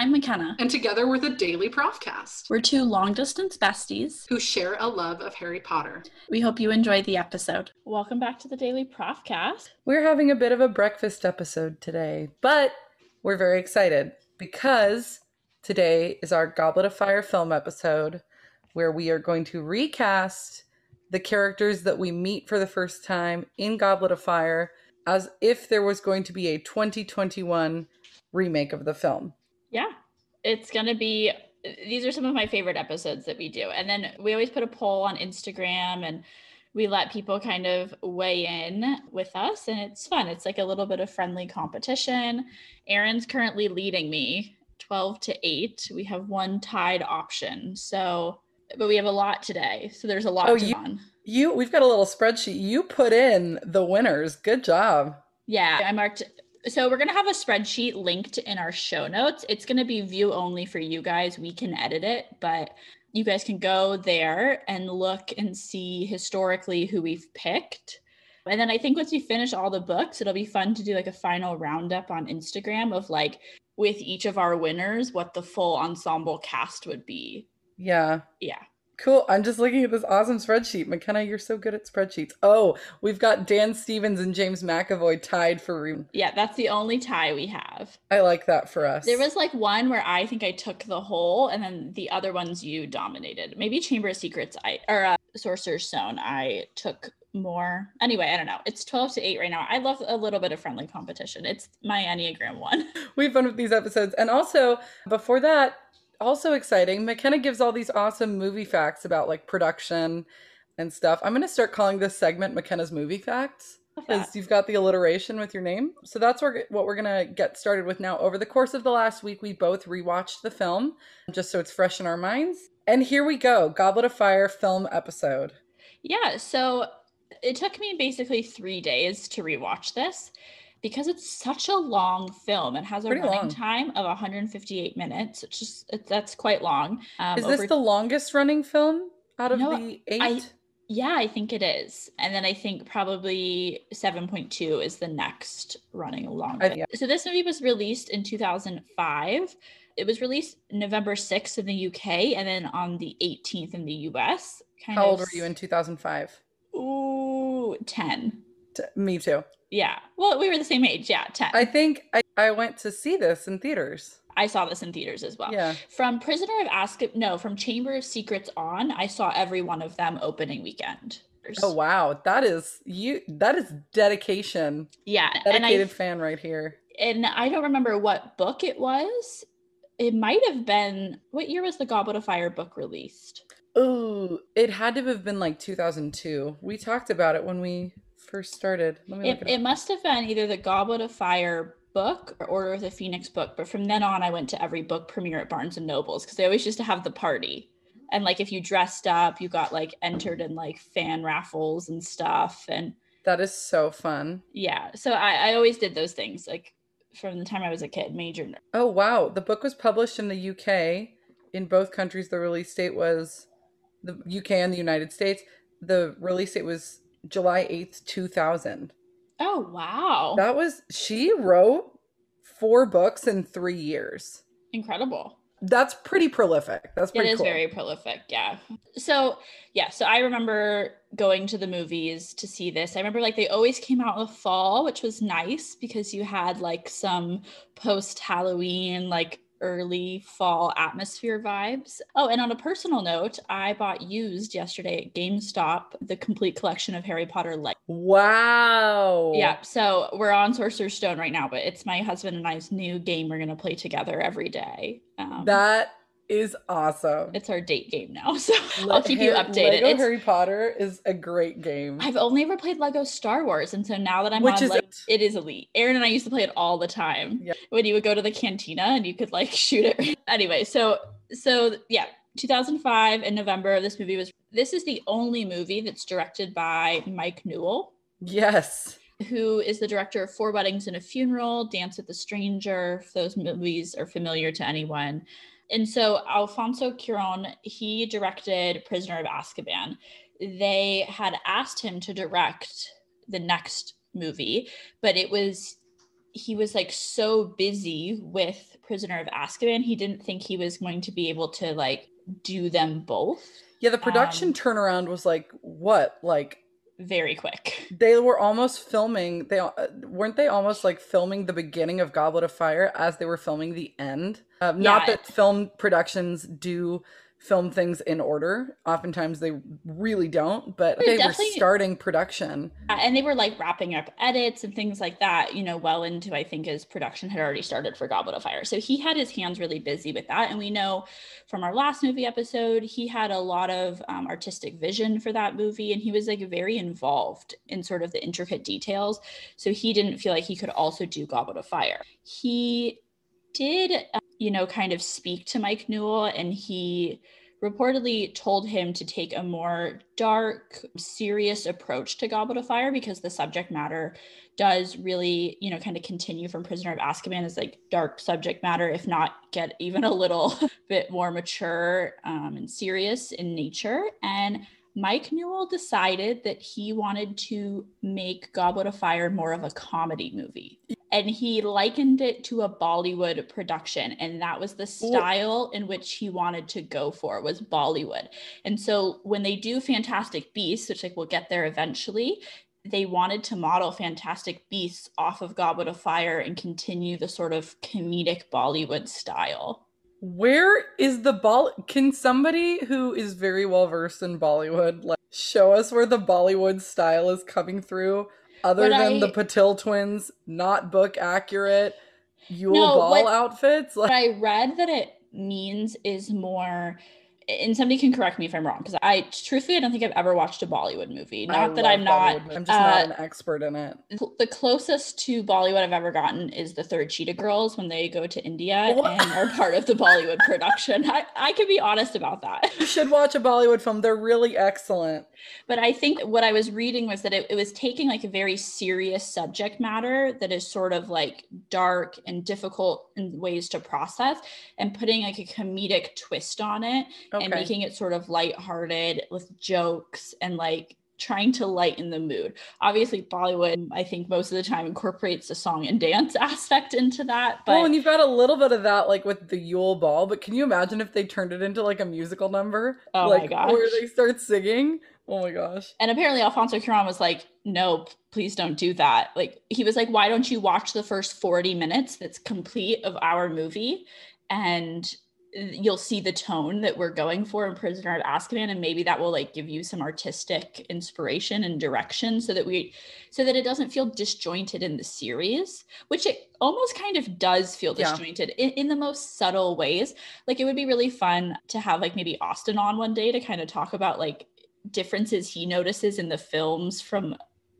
And I'm McKenna. And together we're the Daily Prophcast. We're two long distance besties who share a love of Harry Potter. We hope you enjoy the episode. Welcome back to the Daily Prophcast. We're having a bit of a breakfast episode today, but we're very excited because today is our Goblet of Fire film episode where we are going to recast the characters that we meet for the first time in Goblet of Fire as if there was going to be a 2021 remake of the film. Yeah. It's going to be these are some of my favorite episodes that we do. And then we always put a poll on Instagram and we let people kind of weigh in with us and it's fun. It's like a little bit of friendly competition. Erin's currently leading me 12 to 8. We have one tied option. So but we have a lot today. So there's a lot oh, you, on. You we've got a little spreadsheet. You put in the winners. Good job. Yeah, I marked so we're going to have a spreadsheet linked in our show notes. It's going to be view only for you guys. We can edit it, but you guys can go there and look and see historically who we've picked. And then I think once we finish all the books, it'll be fun to do like a final roundup on Instagram of like with each of our winners what the full ensemble cast would be. Yeah. Yeah. Cool. I'm just looking at this awesome spreadsheet. McKenna, you're so good at spreadsheets. Oh, we've got Dan Stevens and James McAvoy tied for room. Yeah, that's the only tie we have. I like that for us. There was like one where I think I took the whole, and then the other ones you dominated. Maybe Chamber of Secrets, I or uh, Sorcerer's Stone, I took more. Anyway, I don't know. It's 12 to 8 right now. I love a little bit of friendly competition. It's my Enneagram one. We have fun with these episodes. And also, before that, also exciting. McKenna gives all these awesome movie facts about like production and stuff. I'm going to start calling this segment McKenna's Movie Facts because you've got the alliteration with your name. So that's what we're going to get started with now. Over the course of the last week, we both rewatched the film just so it's fresh in our minds. And here we go Goblet of Fire film episode. Yeah. So it took me basically three days to rewatch this because it's such a long film. It has a Pretty running long. time of 158 minutes. It's just it, that's quite long. Um, is this over... the longest running film out of no, the eight? I, yeah, I think it is. And then I think probably 7.2 is the next running along. yeah. So this movie was released in 2005. It was released November 6th in the UK and then on the 18th in the US. Kind How of... old were you in 2005? Ooh, 10. T- me too. Yeah. Well, we were the same age. Yeah, 10. I think I, I went to see this in theaters. I saw this in theaters as well. Yeah. From Prisoner of Azkaban, no, from Chamber of Secrets on, I saw every one of them opening weekend. Oh wow, that is you. That is dedication. Yeah, dedicated I, fan right here. And I don't remember what book it was. It might have been. What year was the Goblet of Fire book released? Oh, it had to have been like 2002. We talked about it when we first started? Let me it, it, it must have been either the Goblet of Fire book or Order of the Phoenix book. But from then on, I went to every book premiere at Barnes and Nobles because they always used to have the party. And like if you dressed up, you got like entered in like fan raffles and stuff. And that is so fun. Yeah. So I, I always did those things like from the time I was a kid, major. Oh, wow. The book was published in the UK. In both countries, the release date was the UK and the United States. The release date was July 8th, 2000. Oh, wow. That was, she wrote four books in three years. Incredible. That's pretty prolific. That's pretty It is cool. very prolific. Yeah. So, yeah. So I remember going to the movies to see this. I remember like they always came out in the fall, which was nice because you had like some post Halloween, like early fall atmosphere vibes. Oh, and on a personal note, I bought used yesterday at GameStop the complete collection of Harry Potter Lego. Wow. Yeah, so we're on Sorcerer's Stone right now, but it's my husband and I's new game we're going to play together every day. Um, that is awesome. It's our date game now, so I'll keep you updated. Lego Harry Potter is a great game. I've only ever played Lego Star Wars, and so now that I'm Which on, is like, it? it is elite. Aaron and I used to play it all the time. Yeah. When you would go to the cantina and you could like shoot it. anyway, so so yeah, 2005 in November, this movie was. This is the only movie that's directed by Mike Newell. Yes who is the director of Four Weddings and a Funeral, Dance with the Stranger. If those movies are familiar to anyone, and so Alfonso Cuaron, he directed Prisoner of Azkaban. They had asked him to direct the next movie, but it was he was like so busy with Prisoner of Azkaban, he didn't think he was going to be able to like do them both. Yeah, the production um, turnaround was like what? Like very quick. They were almost filming. They uh, weren't they almost like filming the beginning of Goblet of Fire as they were filming the end. Uh, yeah. Not that film productions do film things in order. Oftentimes they really don't, but they were starting production. And they were like wrapping up edits and things like that, you know, well into I think his production had already started for Goblet of Fire. So he had his hands really busy with that. And we know from our last movie episode, he had a lot of um, artistic vision for that movie and he was like very involved in sort of the intricate details. So he didn't feel like he could also do Goblet of Fire. He did, uh, you know, kind of speak to Mike Newell and he reportedly told him to take a more dark, serious approach to Goblet of Fire because the subject matter does really, you know, kind of continue from Prisoner of Azkaban as like dark subject matter, if not get even a little bit more mature um, and serious in nature. And Mike Newell decided that he wanted to make Goblet of Fire more of a comedy movie. And he likened it to a Bollywood production. And that was the style in which he wanted to go for was Bollywood. And so when they do Fantastic Beasts, which like we'll get there eventually, they wanted to model Fantastic Beasts off of Goblet of Fire and continue the sort of comedic Bollywood style. Where is the ball? Can somebody who is very well versed in Bollywood like show us where the Bollywood style is coming through, other than I, the Patil twins, not book accurate Yule no, Ball what, outfits? Like, what I read that it means is more and somebody can correct me if I'm wrong because I truthfully I don't think I've ever watched a Bollywood movie. Not that I'm not I'm just uh, not an expert in it. The closest to Bollywood I've ever gotten is the third Cheetah Girls when they go to India what? and are part of the Bollywood production. I, I can be honest about that. You should watch a Bollywood film. They're really excellent. But I think what I was reading was that it, it was taking like a very serious subject matter that is sort of like dark and difficult in ways to process and putting like a comedic twist on it okay. and making it sort of lighthearted with jokes and like trying to lighten the mood. Obviously, Bollywood, I think most of the time incorporates a song and dance aspect into that. But well, and you've got a little bit of that, like with the Yule Ball. But can you imagine if they turned it into like a musical number? Oh like, my gosh. Where they start singing? Oh my gosh. And apparently Alfonso Cuarón was like, no, please don't do that. Like he was like, why don't you watch the first 40 minutes that's complete of our movie? And you'll see the tone that we're going for in Prisoner of Azkaban, and maybe that will like give you some artistic inspiration and direction, so that we, so that it doesn't feel disjointed in the series, which it almost kind of does feel disjointed yeah. in, in the most subtle ways. Like it would be really fun to have like maybe Austin on one day to kind of talk about like differences he notices in the films from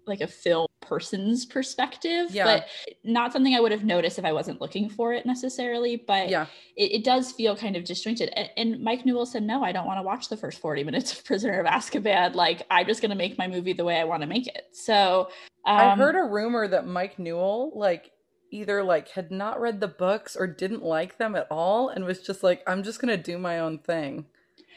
like a film person's perspective yeah. but not something i would have noticed if i wasn't looking for it necessarily but yeah. it, it does feel kind of disjointed. And, and, mike newell said no i don't want to watch the first 40 minutes of prisoner of azkaban. Like i'm just going to make my movie the way i want to make it. So um, i heard a rumor that mike newell like either like had not read the books or didn't like them at all and was just like i'm just going to do my own thing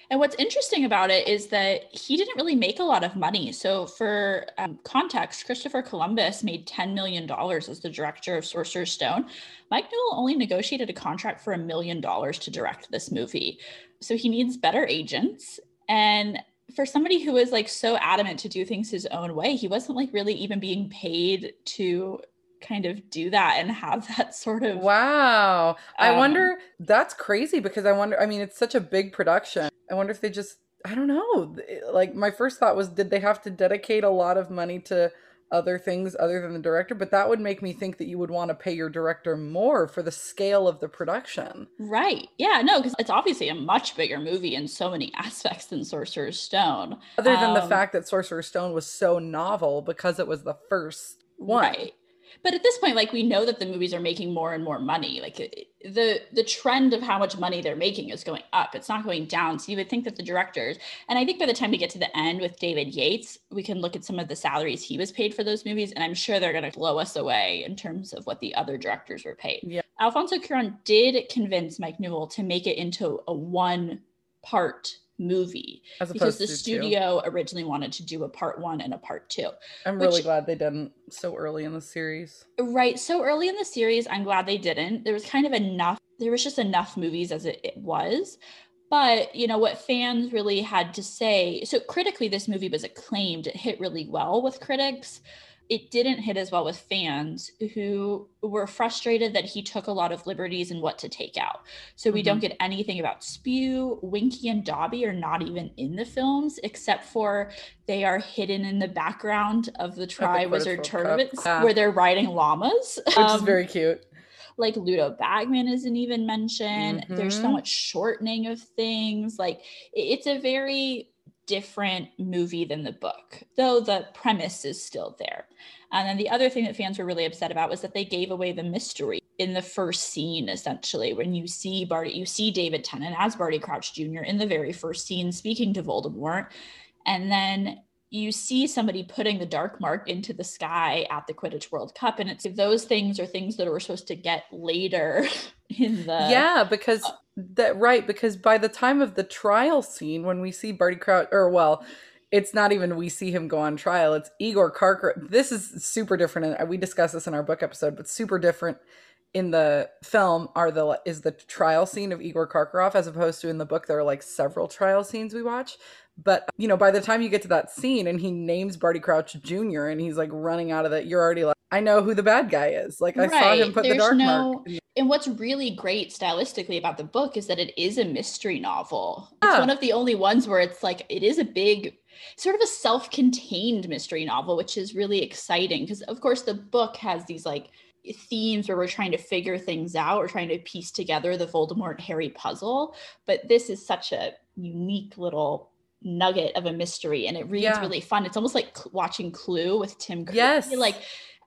and what's interesting about it is that he didn't really make a lot of money. So, for um, context, Christopher Columbus made $10 million as the director of Sorcerer's Stone. Mike Newell only negotiated a contract for a million dollars to direct this movie. So, he needs better agents. And for somebody who is like so adamant to do things his own way, he wasn't like really even being paid to kind of do that and have that sort of wow um, i wonder that's crazy because i wonder i mean it's such a big production i wonder if they just i don't know. Like my first thought was did they have to dedicate a lot of money to other things other than the director? But that would make me think that you would want to pay your director more for the scale of the production. Right. Yeah no because it's obviously a much bigger movie in so many aspects than sorcerer's stone. Other than um, the fact that sorcerer's stone was so novel because it was the first one. Right but at this point like we know that the movies are making more and more money. Like the the trend of how much money they're making is going up. It's not going down. So you would think that the directors and i think by the time we get to the end with david yates we can look at some of the salaries he was paid for those movies and i'm sure they're going to blow us away in terms of what the other directors were paid. Yeah. alfonso cuaron did convince mike newell to make it into a one part movie As because the to two. studio originally wanted to do a part one and a part two. I'm really which- glad they didn't so early in the series. Right. So early in the series, I'm glad they didn't. There was kind of enough, there was just enough movies as it, it was. But, you know, what fans really had to say so critically, this movie was acclaimed. It hit really well with critics. It didn't hit as well with fans who were frustrated that he took a lot of liberties in what to take out. So we don't get anything about Spew. Winky and Dobby are not even in the films, except for they are hidden in the background of the Tri Wizard Quidditch World tournaments Yeah. where they're riding llamas. Which is Um, very cute. like Ludo Bagman isn't even mentioned. There's so Mhm. much shortening of things. Like it's a very different movie than the book, though the premise is still there. And then the other thing that fans were really upset about was that they gave away the mystery in the first scene, essentially, when you see Barty, you see David Tennant as Barty Crouch Jr. in the very first scene speaking to Voldemort. And then you see somebody putting the dark mark into the sky at the Quidditch World Cup. And it's those things are things that we're supposed to get later in the yeah, because that right because by the time of the trial scene when we see Barty Crouch or well, it's not even we see him go on trial. It's Igor Karkaroff. This is super different, and we discussed this in our book episode, but super different in the film are the is the trial scene of Igor Karkaroff as opposed to in the book there are like several trial scenes we watch. But you know, by the time you get to that scene and he names Barty Crouch Jr. and he's like running out of it, you're already like, I know who the bad guy is. Like I saw him Right, put the there's dark no- mark. And what's really great stylistically about the book is that it is a mystery novel. It's Yeah. one of the only ones where it's like it is a big sort of a self-contained mystery novel, which is really exciting because of course the book has these like themes where we're trying to figure things out, we're trying to piece together the Voldemort Harry puzzle, but this is such a unique little nugget of a mystery and it reads Yeah. really fun. It's almost like watching Clue with Tim Curry. Yes. Like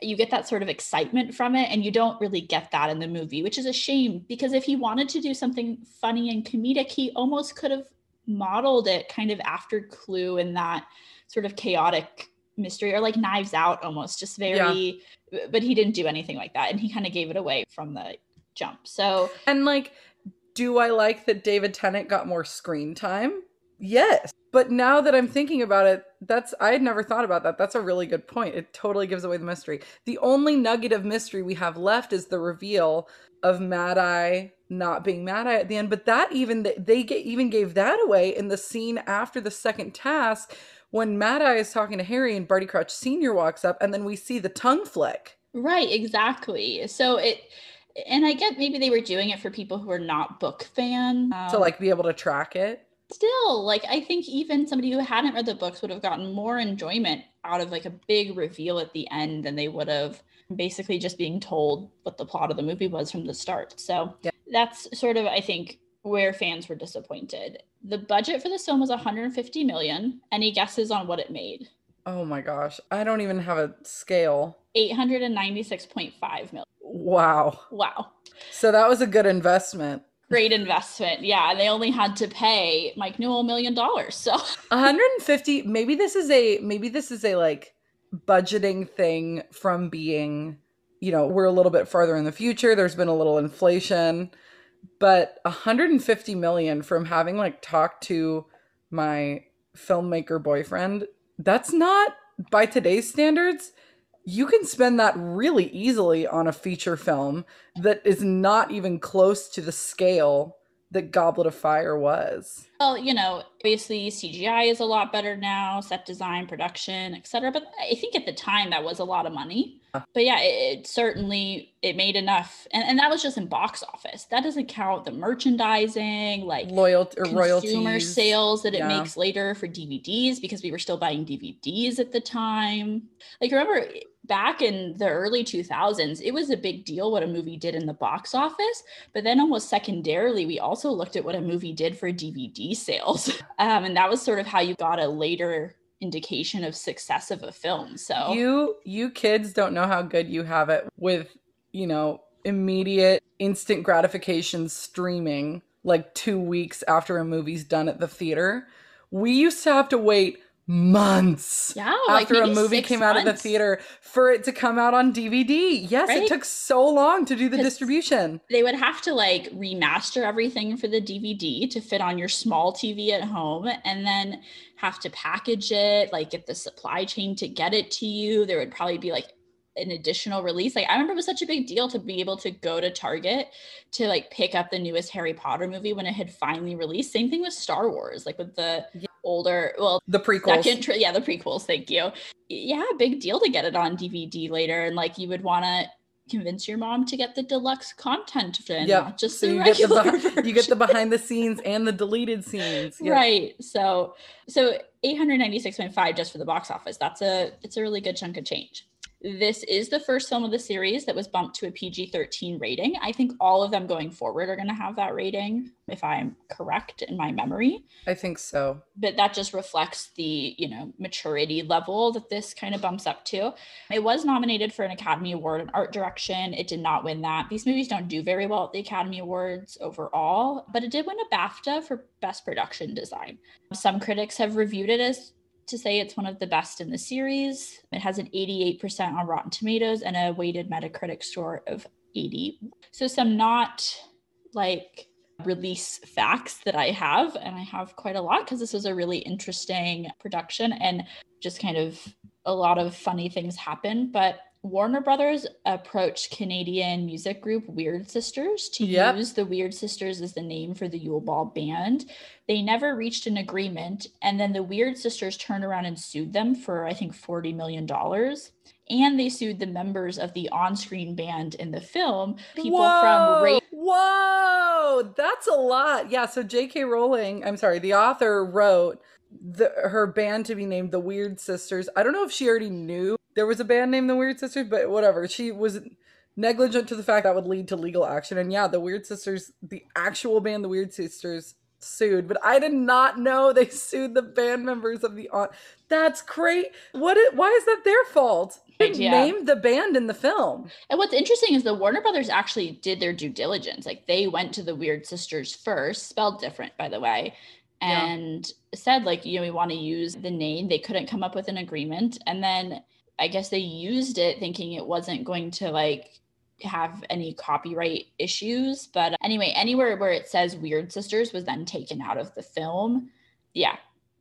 you get that sort of excitement from it and you don't really get that in the movie which is a shame because if he wanted to do something funny and comedic he almost could have modeled it kind of after clue and that sort of chaotic mystery or like knives out almost just very but he didn't do anything like that and he kind of gave it away from the jump so And like, do I like that David Tennant got more screen time? Yes. But now that I'm thinking about it, that's I had never thought about that. That's a really good point. It totally gives away the mystery. The only nugget of mystery we have left is the reveal of Mad Eye not being Mad Eye at the end. But that even they ga- even gave that away in the scene after the second task when Mad Eye is talking to Harry and Barty Crouch Senior walks up, and then we see the tongue flick. Right, exactly. So it, and I get maybe they were doing it for people who are not book fan. to um, like be able to track it. Still, like I think even somebody who hadn't read the books would have gotten more enjoyment out of like a big reveal at the end than they would have basically just being told what the plot of the movie was from the start. So Yeah. that's sort of I think where fans were disappointed. The budget for this film was 150 million. Any guesses on what it made? Oh my gosh. I don't even have a scale. 896.5 million. Wow. Wow. So that was a good investment. Great investment. Yeah, and they only had to pay Mike Newell a million dollars. So 150 maybe this is a maybe this is a like budgeting thing from being you know, we're a little bit farther in the future. There's been a little inflation, but 150 million from having like talked to my filmmaker boyfriend, that's not by today's standards. You can spend that really easily on a feature film that is not even close to the scale that Goblet of Fire was. well, you know, obviously CGI is a lot better now, set design, production, etc. But I think at the time that was a lot of money. But yeah, it, it certainly it made enough, and and that was just in box office. That doesn't count the merchandising, like Loyalty or consumer royalties. sales that it Yeah. makes later for DVDs because we were still buying DVDs at the time. Like remember back in the early 2000s, it was a big deal what a movie did in the box office, but then almost secondarily we also looked at what a movie did for DVD sales. Um, and that was sort of how you got a later indication of success of a film. So You you kids don't know how good you have it with, you know, immediate instant gratification streaming like 2 weeks after a movie's done at the theater. We used to have to wait months Yeah, like after a movie came out of the theater for it to come out on DVD. Yes, Right? it took so long to do the distribution. They would have to like remaster everything for the DVD to fit on your small TV at home and then have to package it, like get the supply chain to get it to you. There would probably be like an additional release. Like I remember it was such a big deal to be able to go to Target to like pick up the newest Harry Potter movie when it had finally released. Same thing with Star Wars, like with the Yeah. older, well, The prequels. second yeah the prequels thank you yeah big deal to get it on dvd later and like you would want to convince your mom to get the deluxe content and Yep. not just so the you get the regular behi- you get the behind the scenes and the deleted scenes. Yep. right so so 896.5 just for the box office that's a it's a really good chunk of change this is the first film of the series that was bumped to a PG-13 rating. I think all of them going forward are going to have that rating if I'm correct in my memory. I think so. but that just reflects the you know maturity level that this kind of bumps up to it was nominated for an academy award in art direction it did not win that these movies don't do very well at the academy awards overall but it did win a bafta for best production design some critics have reviewed it as to say it's one of the best in the series it has an 88% on rotten tomatoes and a weighted metacritic score of 80 so some not like release facts that I have, and I have quite a lot because this was a really interesting production and just kind of a lot of funny things happen. But Warner Brothers approached Canadian music group Weird Sisters to Yep. use the Weird Sisters as the name for the Yule Ball band. They never reached an agreement, and then the Weird Sisters turned around and sued them for I think forty million dollars. And they sued the members of the on-screen band in the film, people from Ra- Whoa, that's a lot. Yeah, so J.K. Rowling, I'm sorry, the author wrote the, her band to be named the Weird Sisters. I don't know if she already knew there was a band named the Weird Sisters, but whatever. She was negligent to the fact that would lead to legal action. And yeah, the Weird Sisters, the actual band, the Weird Sisters, sued. But I did not know they sued the band members of the on. That's great. What? Why is that their fault? They Yeah. named the band in the film. And what's interesting is the Warner Brothers actually did their due diligence. Like they went to the Weird Sisters first, spelled different, by the way, Yeah. and said, like, you know, we want to use the name. They couldn't come up with an agreement. And then I guess they used it thinking it wasn't going to like have any copyright issues. But anyway, anywhere where it says Weird Sisters was then taken out of the film. Yeah.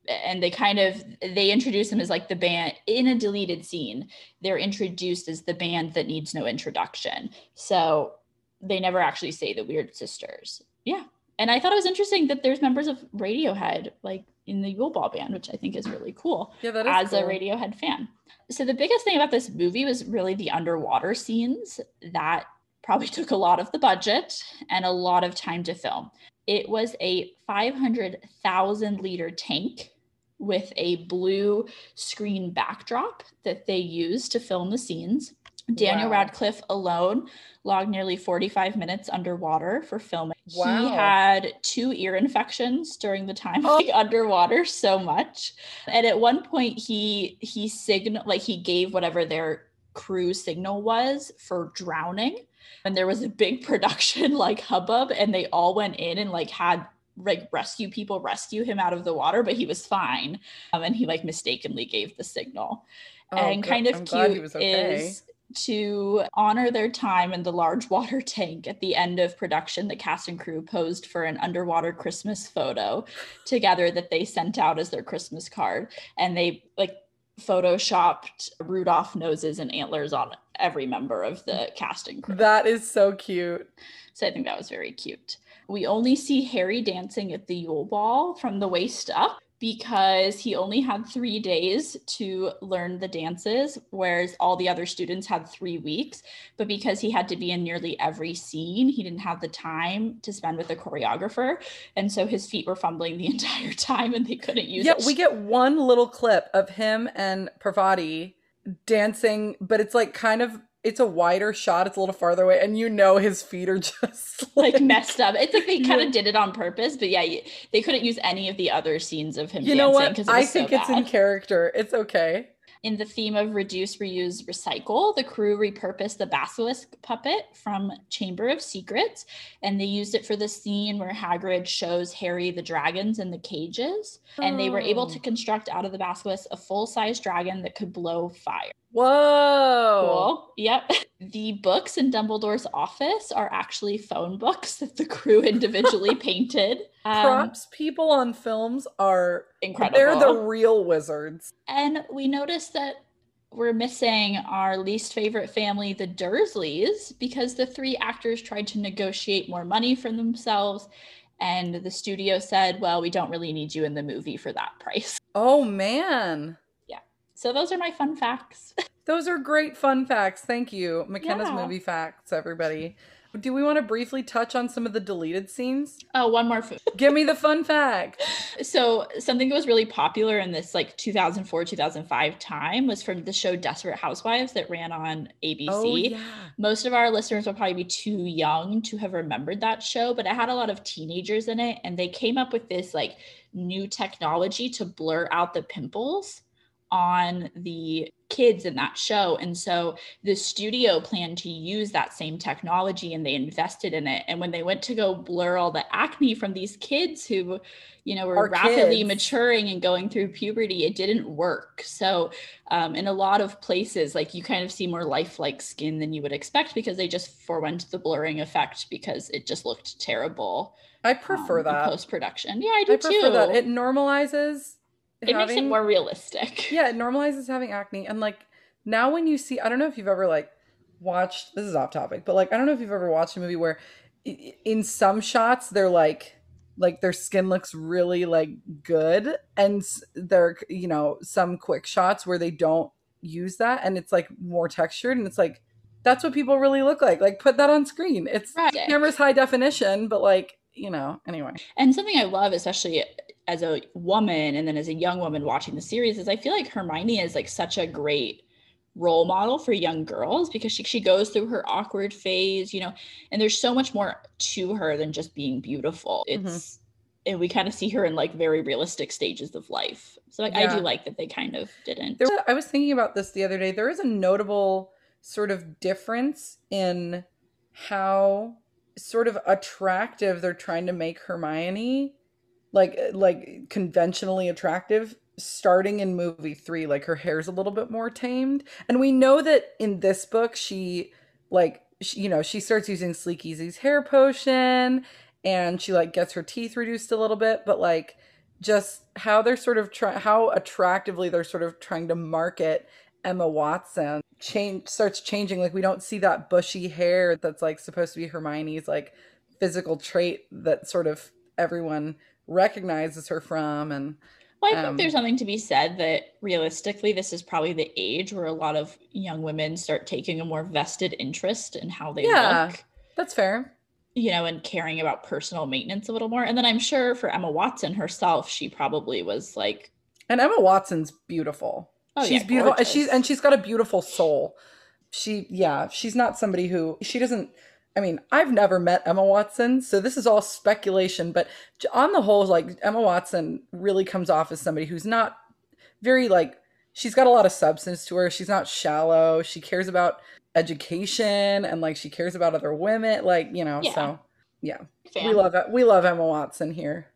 And they kind of they introduce them as like the band in a deleted scene they're introduced as the band that needs no introduction. So they never actually say the Weird Sisters. Yeah. And I thought it was interesting that there's members of Radiohead like in the Yule Ball band, which I think is really cool Yeah, that is as a cool. Radiohead fan. So the biggest thing about this movie was really the underwater scenes that probably took a lot of the budget and a lot of time to film. It was a 500,000 liter tank with a blue screen backdrop that they used to film the scenes. Daniel Wow. Radcliffe alone logged nearly 45 minutes underwater for filming. Wow. He had two ear infections during the time Oh. being underwater so much. And at one point he he signal like he gave whatever their crew signal was for drowning. And there was a big production like hubbub and they all went in and like had like rescue people rescue him out of the water, but he was fine. Um, and he like mistakenly gave the signal Oh, and good. kind of I'm cute was okay. is to honor their time in the large water tank at the end of production the cast and crew posed for an underwater christmas photo together that they sent out as their christmas card and they like photoshopped rudolph noses and antlers on every member of the cast and crew That is so cute. so I think that was very cute. We only see Harry dancing at the Yule Ball from the waist up because he only had three days to learn the dances, whereas all the other students had three weeks. But because he had to be in nearly every scene, he didn't have the time to spend with the choreographer. And so his feet were fumbling the entire time and they couldn't use yeah, it. we get one little clip of him and Parvati dancing, but it's like kind of it's a wider shot. It's a little farther away, and you know his feet are just like messed up. It's like they kind of did it on purpose, but yeah, you- they couldn't use any of the other scenes of him You know dancing what? I so think it's in character. It's okay. In the theme of reduce, reuse, recycle, the crew repurposed the basilisk puppet from Chamber of Secrets, and they used it for the scene where Hagrid shows Harry the dragons in the cages. And they were able oh. to Oh. construct out of the basilisk a full size dragon that could blow fire. Whoa. Cool. Yep. The books in Dumbledore's office are actually phone books that the crew individually painted. Um, Props people on films are incredible. they're the real wizards. And we noticed that we're missing our least favorite family, the Dursleys, because the three actors tried to negotiate more money for themselves. And the studio said, well, we don't really need you in the movie for that price. Oh man. So those are my fun facts. Those are great fun facts. Thank you. McKenna's Yeah. movie facts, everybody. Do we want to briefly touch on some of the deleted scenes? Oh, one more food. Give me the fun fact. So something that was really popular in this like 2004, 2005 time was from the show Desperate Housewives that ran on ABC. Oh yeah. most of our listeners will probably be too young to have remembered that show, but it had a lot of teenagers in it, and they came up with this like new technology to blur out the pimples on the kids in that show. And so the studio planned to use that same technology and they invested in it. And when they went to go blur all the acne from these kids who, you know, were Our rapidly kids. maturing and going through puberty, it didn't work. So um, in a lot of places, like you kind of see more lifelike skin than you would expect because they just forewent the blurring effect because it just looked terrible. I prefer that. post production. Yeah, I do I prefer too. that. It normalizes It makes it more realistic. Yeah, it normalizes having acne. And like now when you see I don't know if you've ever like watched this is off topic, but like I don't know if you've ever watched a movie where in some shots they're like like their skin looks really like good and they're you know some quick shots where they don't use that and it's like more textured and it's like that's what people really look like like put that on screen it's Right. camera's high definition but like you know anyway And something I love, especially as a woman and then as a young woman watching the series, is I feel like Hermione is like such a great role model for young girls because she, she goes through her awkward phase, you know, and there's so much more to her than just being beautiful. Mhm. It's and we kind of see her in like very realistic stages of life. So like, I do like that they kind of didn't. There, I was thinking about this the other day. There is a notable sort of difference in how sort of attractive they're trying to make Hermione, like uh, like conventionally attractive, starting in movie three. Like her hair's a little bit more tamed, and we know that in this book she like she, you know she starts using Sleekeazy's hair potion, and she like gets her teeth reduced a little bit, but like just how they're sort of trying how attractively they're sort of trying to market Emma Watson change starts changing like we don't see that bushy hair that's like supposed to be Hermione's like physical trait that sort of everyone recognizes her from and Well, I think Um, there's something to be said that realistically, this is probably the age where a lot of young women start taking a more vested interest in how they Yeah. look, that's fair. you know, and caring about personal maintenance a little more. And then I'm sure for Emma Watson herself, she probably was like, And Emma Watson's beautiful. Oh, she's yeah, beautiful and she's and she's got a beautiful soul. She yeah, she's not somebody who she doesn't I mean, I've never met Emma Watson, so this is all speculation, but on the whole like Emma Watson really comes off as somebody who's not very like she's got a lot of substance to her. She's not shallow. She cares about education and like she cares about other women like, you know, Yeah. so yeah. fan. We love it. We love Emma Watson here.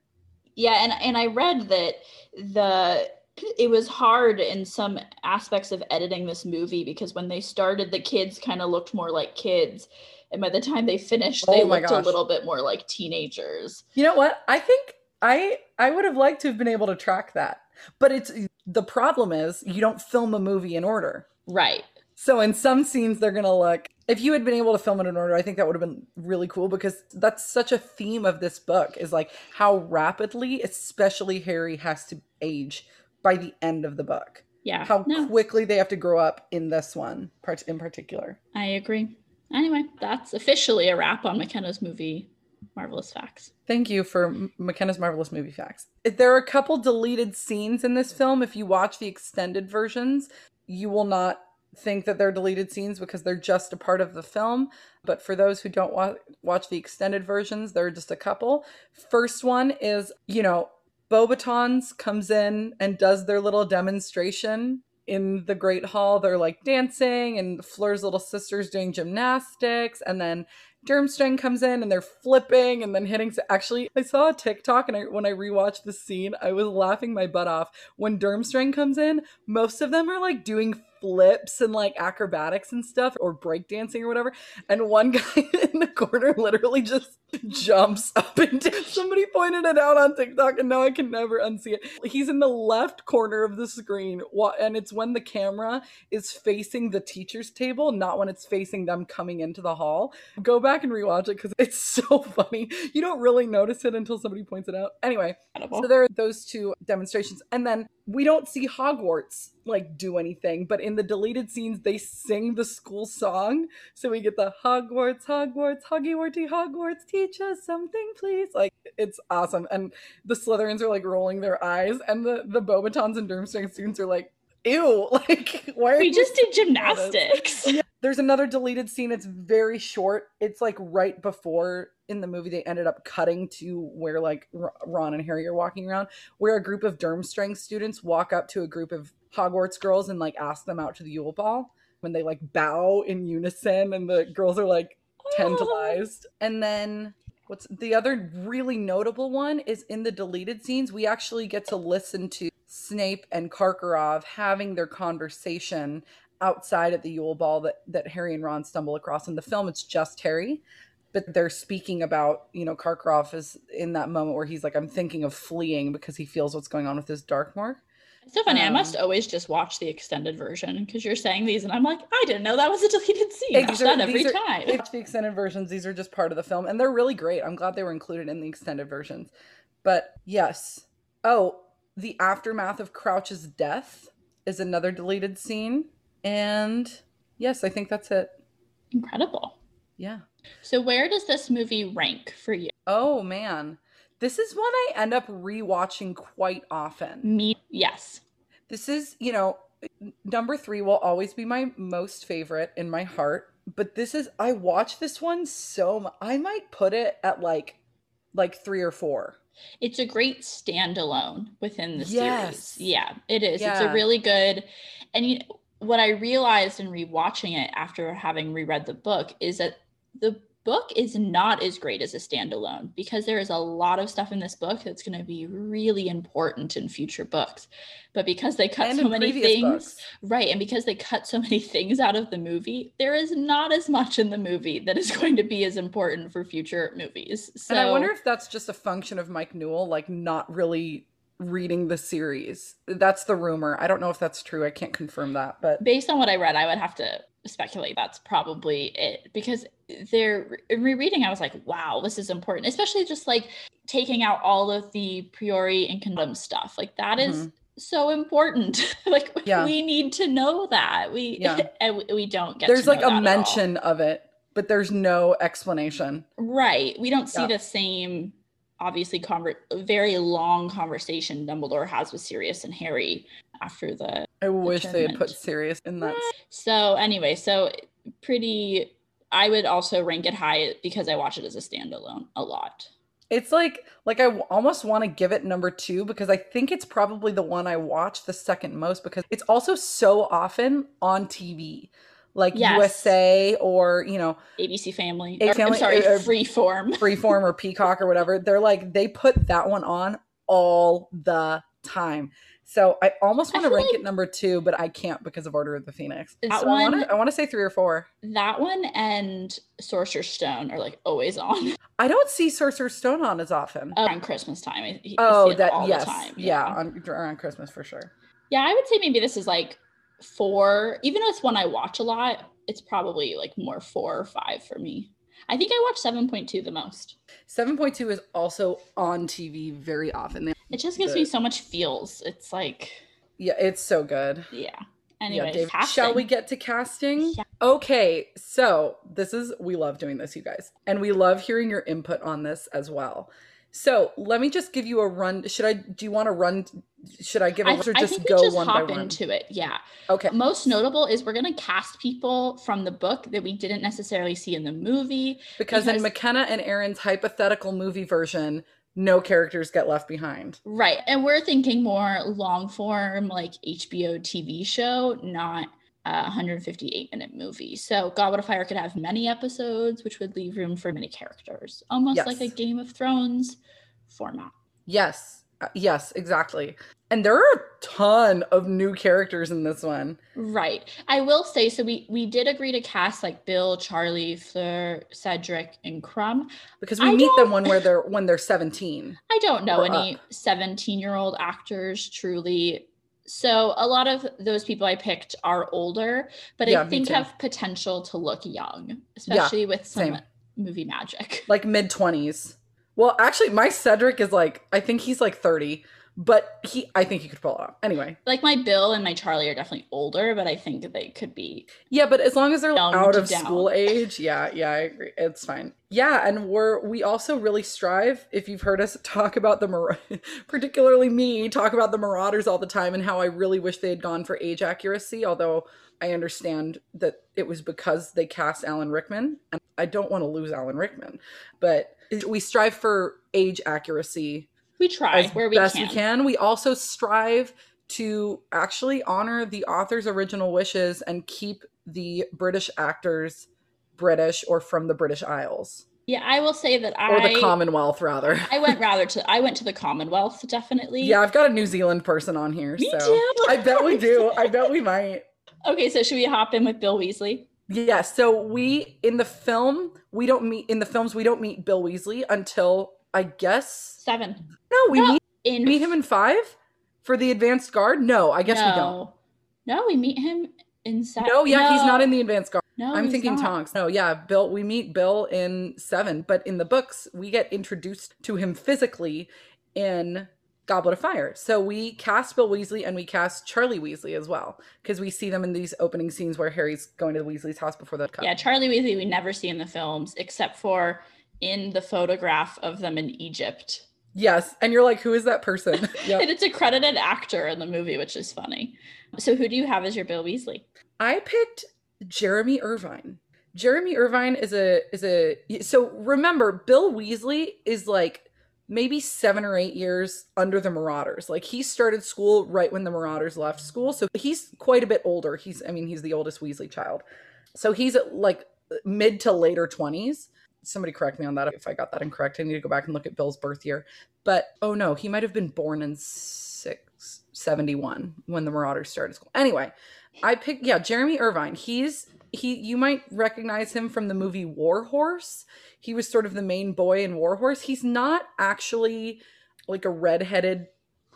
Yeah, and and I read that the it was hard in some aspects of editing this movie because when they started, the kids kind of looked more like kids, and by the time they finished, oh they Oh my looked a little bit more like teenagers. You know what? I think I I would have liked to have been able to track that. But it's the problem is you don't film a movie in order. Right. So in some scenes they're going to look if you had been able to film it in order, I think that would have been really cool because that's such a theme of this book is like how rapidly especially Harry has to age by the end of the book. Yeah. How no, quickly they have to grow up in this one part in particular. I agree. Anyway, that's officially a wrap on McKenna's movie, Marvelous Facts. Thank you for McKenna's marvelous movie facts. There are a couple deleted scenes in this film. If you watch the extended versions, you will not think that they're deleted scenes because they're just a part of the film. But for those who don't wa- watch the extended versions, there are just a couple. First one is, you know, Beauxbatons comes in and does their little demonstration in the Great Hall, they're like dancing, and Fleur's little sister's doing gymnastics, and then Durmstrang comes in and they're flipping and then hitting. Actually, I saw a TikTok and I, when I rewatched the scene, I was laughing my butt off. When Durmstrang comes in, most of them are like doing flips and like acrobatics and stuff or breakdancing or whatever. And one guy in the corner literally just jumps up and down. Somebody pointed it out on TikTok and now I can never unsee it. He's in the left corner of the screen and it's when the camera is facing the teacher's table, not when it's facing them coming into the hall. Go back and rewatch it because it's so funny. You don't really notice it until somebody points it out. Anyway, so there are those two demonstrations. And then we don't see Hogwarts like do anything, but in the deleted scenes they sing the school song. So we get the Hogwarts, Hogwarts, Hogwarty, Hogwarts, teach us something, please. Like it's awesome. And the Slytherins are like rolling their eyes, and the the Beauxbatons and Durmstrang students are like, ew, like why are we just did gymnastics? Yeah. There's another deleted scene. It's very short. It's like right before in the movie they ended up cutting to where like Ron and Harry are walking around, where a group of Durmstrang students walk up to a group of Hogwarts girls and like ask them out to the Yule Ball when they like bow in unison and the girls are like Oh. tantalized. Oh. And then what's the other really notable one is in the deleted scenes we actually get to listen to Snape and Karkaroff having their conversation outside at the Yule Ball that that Harry and Ron stumble across. In the film, it's just Harry, but they're speaking about you know Karkaroff is in that moment where he's like, I'm thinking of fleeing because he feels what's going on with his Dark Mark. It's so funny. Um, I must um, always just watch the extended version because you're saying these, and I'm like, I didn't know that was a deleted scene. Watch that every are, time. Watch the extended versions. These are just part of the film, and they're really great. I'm glad they were included in the extended versions. But yes. Oh, the aftermath of Crouch's death is another deleted scene. And yes, I think that's it. Incredible. Yeah. So, where does this movie rank for you? Oh, man. This is one I end up rewatching quite often. Me, yes. This is, you know, number three will always be my most favorite in my heart. But this is, I watch this one so much. I might put it at like, like three or four. It's a great standalone within the yes. series. Yeah, it is. Yeah. It's a really good, and you what I realized in rewatching it after having reread the book is that the book is not as great as a standalone because there is a lot of stuff in this book that's going to be really important in future books. But because they cut and so many things, books. right, and because they cut so many things out of the movie, there is not as much in the movie that is going to be as important for future movies. So, and I wonder if that's just a function of Mike Newell, like not really reading the series. That's the rumor. I don't know if that's true. I can't confirm that, but based on what I read, I would have to speculate that's probably it. Because they're rereading i was like wow this is important. Especially just like taking out all of the Priori Incantatem stuff. Like that is mm-hmm. so important. Like yeah. we need to know that. We yeah. and we don't get there's like a mention of it but there's no explanation. Right. We don't see yeah. the same obviously conver- very long conversation Dumbledore has with Sirius and Harry after the. I wish they had put Sirius in that. So anyway, so pretty. I would also rank it high because I watch it as a standalone a lot. It's like like I almost want to give it number 2 because I think it's probably the one I watch the second most because it's also so often on TV like yes. USA or you know ABC Family. ABC Family I'm sorry, or, Freeform, Freeform or Peacock or whatever. They're like they put that one on all the time. So I almost want to rank like it number two, but I can't because of Order of the Phoenix. That so one, I want to say three or four. That one and Sorcerer's Stone are like always on. I don't see Sorcerer's Stone on as often. Oh, around Christmas time. I, I oh, that yes, yeah, yeah on, around Christmas for sure. Yeah, I would say maybe this is like four, even though it's one I watch a lot, it's probably like more four or five for me. I think I watch 7.2 the most. 7.2 is also on TV very often. It just gives the, me so much feels. It's like Yeah, it's so good. Yeah. Anyway, yeah, shall we get to casting? Yeah. Okay, so this is we love doing this, you guys. And we love hearing your input on this as well. So let me just give you a run. Should I? Do you want to run? Should I give a I, or just go just one hop by one? into it? Yeah. Okay. Most notable is we're gonna cast people from the book that we didn't necessarily see in the movie because, because in McKenna and Erin's hypothetical movie version, no characters get left behind. Right. And we're thinking more long form, like HBO TV show, not a 158 minute movie. So Goblet of Fire could have many episodes, which would leave room for many characters, almost Yes. like a Game of Thrones format. Yes. Uh, Yes, exactly. And there are a ton of new characters in this one. Right. I will say so we we did agree to cast like Bill, Charlie, Fleur, Cedric, and Krum. Because we I meet them when where they're when they're 17. I don't know any 17 year old actors truly. So a lot of those people I picked are older, but Yeah, I think have potential to look young, especially with some same. movie magic. Like mid 20s. Well, actually my Cedric is like I think he's like 30, but he I think he could pull it off. Anyway. Like my Bill and my Charlie are definitely older, but I think they could be Yeah, but as long as they're out of down. school age, yeah, yeah, I agree. It's fine. Yeah, and we're we also really strive. If you've heard us talk about the Mar- particularly me talk about the Marauders all the time and how I really wish they had gone for age accuracy, although I understand that it was because they cast Alan Rickman, and I don't want to lose Alan Rickman, but we strive for age accuracy we try as where we best can. we can. We also strive to actually honor the author's original wishes and keep the British actors British or from the British Isles Yeah, I will say that I or the Commonwealth, rather. I went rather to I went to the Commonwealth definitely. Yeah, I've got a New Zealand person on here, Me so too. I bet we do. I bet we might. Okay, so should we hop in with Bill Weasley? Yeah, so we in the film we don't meet in the films we don't meet Bill Weasley until I guess Seven. no we No, meet In meet him in five for the advanced guard. No, I guess no. we don't. No, we meet him in seven. No, yeah, he's not in the advanced guard. No, I'm thinking not. Tonks. No, yeah, Bill. We meet Bill in seven, but in the books, we get introduced to him physically in Goblet of Fire. So we cast Bill Weasley and we cast Charlie Weasley as well because we see them in these opening scenes where Harry's going to the Weasley's house before the cut. Yeah, Charlie Weasley we never see in the films except for in the photograph of them in Egypt. Yes, and you're like, who is that person? yeah. And it's a credited actor in the movie, which is funny. So who do you have as your Bill Weasley? I picked Jeremy Irvine. Jeremy Irvine is a is a so remember Bill Weasley is like maybe 7 or 8 years under the Marauders. Like he started school right when the Marauders left school. So he's quite a bit older. He's I mean he's the oldest Weasley child. So he's like mid to later 20s. Somebody correct me on that if I got that incorrect. I need to go back and look at Bill's birth year. But oh no, he might have been born in 671 when the Marauders started school. Anyway, I picked yeah, Jeremy Irvine. He's he you might recognize him from the movie War Horse. He was sort of the main boy in War Horse. He's not actually like a redheaded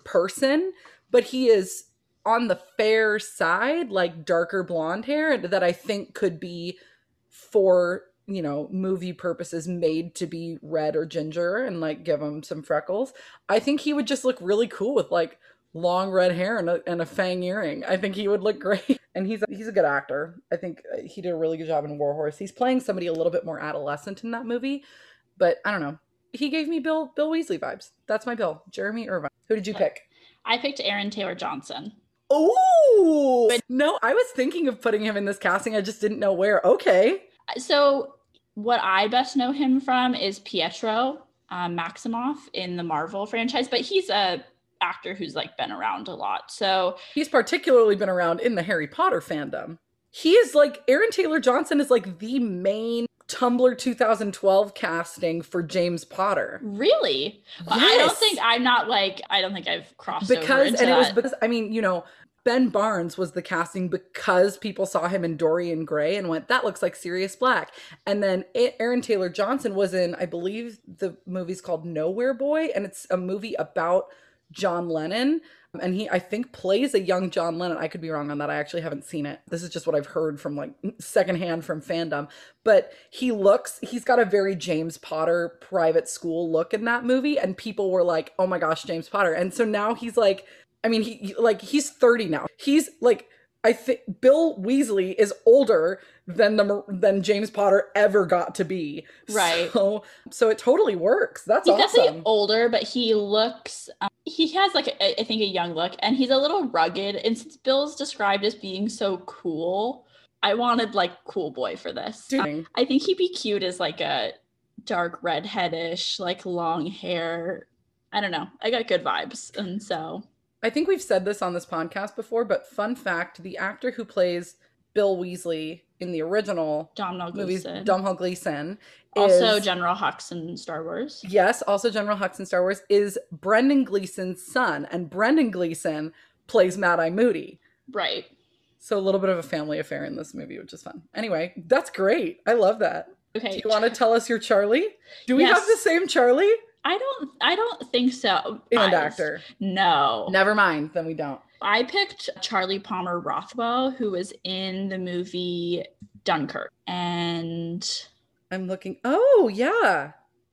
person, but he is on the fair side, like darker blonde hair that I think could be for, you know, movie purposes made to be red or ginger and like give him some freckles. I think he would just look really cool with like long red hair and a, and a fang earring. I think he would look great. And he's he's a good actor. I think uh, he did a really good job in War Horse. He's playing somebody a little bit more adolescent in that movie, but I don't know. He gave me Bill Bill Weasley vibes. That's my Bill. Jeremy Irvine. Who did you pick? I picked Aaron Taylor Johnson. Oh no! I was thinking of putting him in this casting. I just didn't know where. Okay. So what I best know him from is Pietro um, Maximoff in the Marvel franchise, but he's a actor who's like been around a lot. So He's particularly been around in the Harry Potter fandom. He is like Aaron Taylor Johnson is like the main Tumblr 2012 casting for James Potter. really, Well, I don't think I'm not like I don't think I've crossed over because and it was because I mean, you know, Ben Barnes was the casting because people saw him in Dorian Gray and went, "That looks like Sirius Black." And then Aaron Taylor Johnson was in, I believe, the movie's called Nowhere Boy, and it's a movie about John Lennon. And he, I think, plays a young John Lennon. I could be wrong on that. I actually haven't seen it. This is just what I've heard from like secondhand from fandom. But he looks, he's got a very James Potter private school look in that movie. And people were like, oh my gosh, James Potter. And so now he's like, I mean, he like he's 30 now. He's like I think Bill Weasley is older than the than James Potter ever got to be. Right. So so it totally works. That's awesome. He's definitely awesome. older, but he looks. Um, he has like a, I think a young look, and he's a little rugged. And since Bill's described as being so cool, I wanted like cool boy for this. Dude, I think he'd be cute as like a dark redheadish, like long hair. I don't know. I got good vibes. And so I think we've said this on this podcast before, but fun fact the actor who plays Bill Weasley in the original Domhnall movies, Gleeson. Domhnall Gleeson, also is- General Hux in Star Wars. yes, also General Hux in Star Wars, is Brendan Gleeson's son. And Brendan Gleeson plays Mad Eye Moody. Right. So a little bit of a family affair in this movie, which is fun. Anyway, that's great. I love that. Do Okay. you want to tell us your Charlie? Do we have the same Charlie I don't I don't think so. and guys. actor? No. Never mind, then we don't. I picked Charlie Palmer Rothwell, who was in the movie Dunkirk. And I'm looking. Oh, yeah.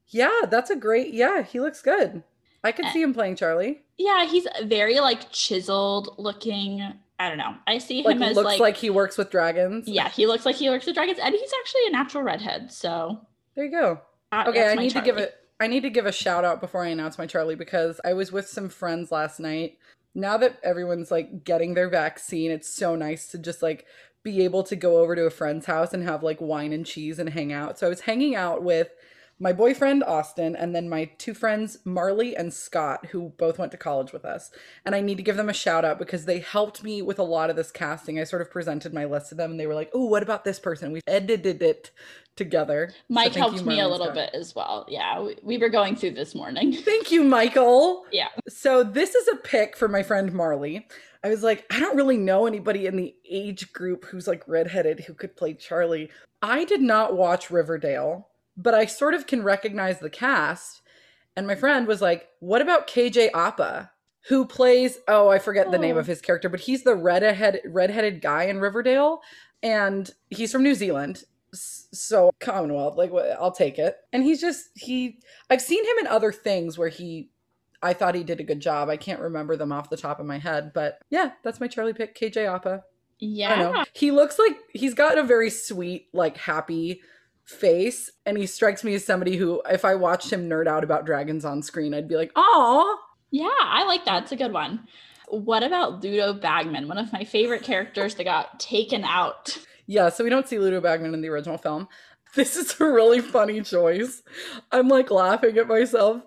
Yeah, that's a great. Yeah, he looks good. I could Eh. see him playing Charlie. yeah, he's very like chiseled looking. I don't know. I see Like him as looks like, like, he works with dragons. yeah, he looks like he works with dragons, and he's actually a natural redhead. So There you go. that- Okay, I need to give it I need to give a shout out before I announce my Charlie because I was with some friends last night. Now that everyone's like getting their vaccine, it's so nice to just like be able to go over to a friend's house and have like wine and cheese and hang out. So I was hanging out with my boyfriend Austin and then my two friends Marley and Scott who both went to college with us. And I need to give them a shout out because they helped me with a lot of this casting. I sort of presented my list to them and they were like, "Oh, what about this person?" We edited it together. Mike thank helped you, me a little bit as well. Yeah, we, we were going through this morning. Thank you, Michael. Yeah. So this is a pick for my friend Marley. I was like, I don't really know anybody in the age group who's like redheaded who could play Charlie. I did not watch Riverdale, but I sort of can recognize the cast. And my friend was like, What about KJ Apa? Who plays oh, I forget the name Oh. of his character, but he's the redhead redheaded guy in Riverdale. And he's from New Zealand. So Commonwealth, like I'll take it. And he's just he I've seen him in other things where he I thought he did a good job. I can't remember them off the top of my head, but yeah, that's my Charlie pick, KJ Apa. I Yeah. know. He looks like he's got a very sweet, like happy face, and he strikes me as somebody who, if I watched him nerd out about dragons on screen, I'd be like, "Oh, Yeah, I like that. It's a good one. What about Ludo Bagman, one of my favorite characters that got taken out? Yeah." So we don't see Ludo Bagman in the original film. This is a really funny choice. I'm like laughing at myself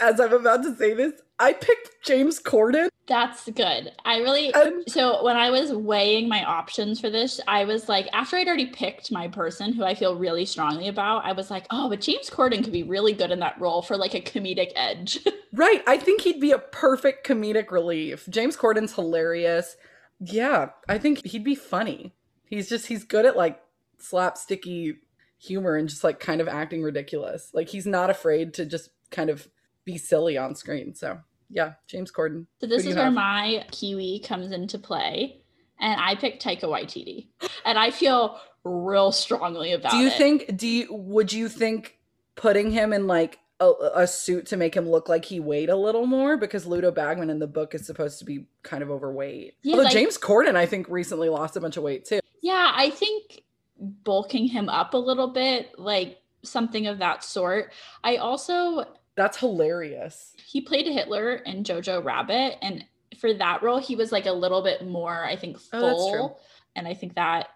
as I'm about to say this. I picked James Corden, That's good. I really so when I was weighing my options for this, I was like, after I'd already picked my person who I feel really strongly about, I was like, oh, but James Corden could be really good in that role for like a comedic edge. Right. I think he'd be a perfect comedic relief. James Corden's hilarious. Yeah, I think he'd be funny. He's just he's good at like slapsticky humor and just like kind of acting ridiculous. Like he's not afraid to just kind of be silly on screen. So, yeah, James Corden. so this is where have? my Kiwi comes into play. And I picked Taika Waititi. And I feel real strongly about Do you it. think do you would you think putting him in like a, a suit to make him look like he weighed a little more because Ludo Bagman in the book is supposed to be kind of overweight. Yeah, Although like- James Corden I think recently lost a bunch of weight too. Yeah, I think bulking him up a little bit, like something of that sort. I also That's hilarious. he played Hitler in Jojo Rabbit, and for that role, he was like a little bit more, I think, Oh, that's true. full. and I think that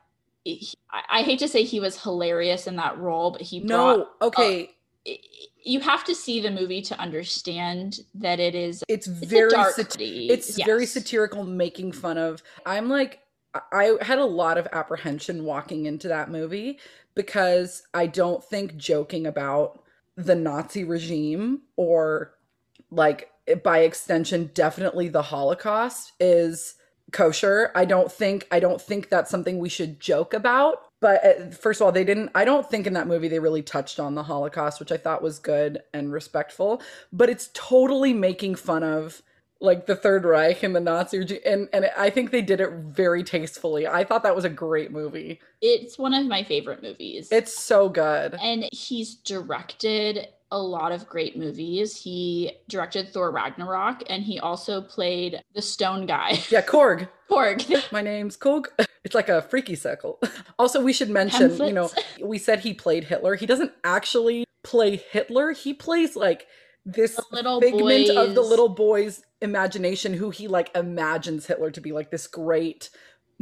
he- I, I hate to say he was hilarious in that role, but he No, okay. You have to see the movie to understand that it is. it's It's very a dark. sat- comedy, it's very satirical making fun of i'm like I- had a lot of apprehension walking into that movie because i don't think joking about the nazi regime or like by extension definitely the holocaust is kosher. I don't think i don't think that's something we should joke about but uh, first of all they didn't i don't think in that movie they really touched on the holocaust which i thought was good and respectful but it's totally making fun of like the Third Reich and the Nazi regime, and and I think they did it very tastefully. I thought that was a great movie. It's one of my favorite movies. It's so good. and he's directed a lot of great movies. He directed Thor Ragnarok, and he also played the Stone Guy, Yeah, Korg. Korg. My name's Korg. It's like a freaky circle. Also, we should mention, you know, we said he played Hitler. He doesn't actually play Hitler. He plays like this figment of the little boy's imagination who he like imagines Hitler to be like this great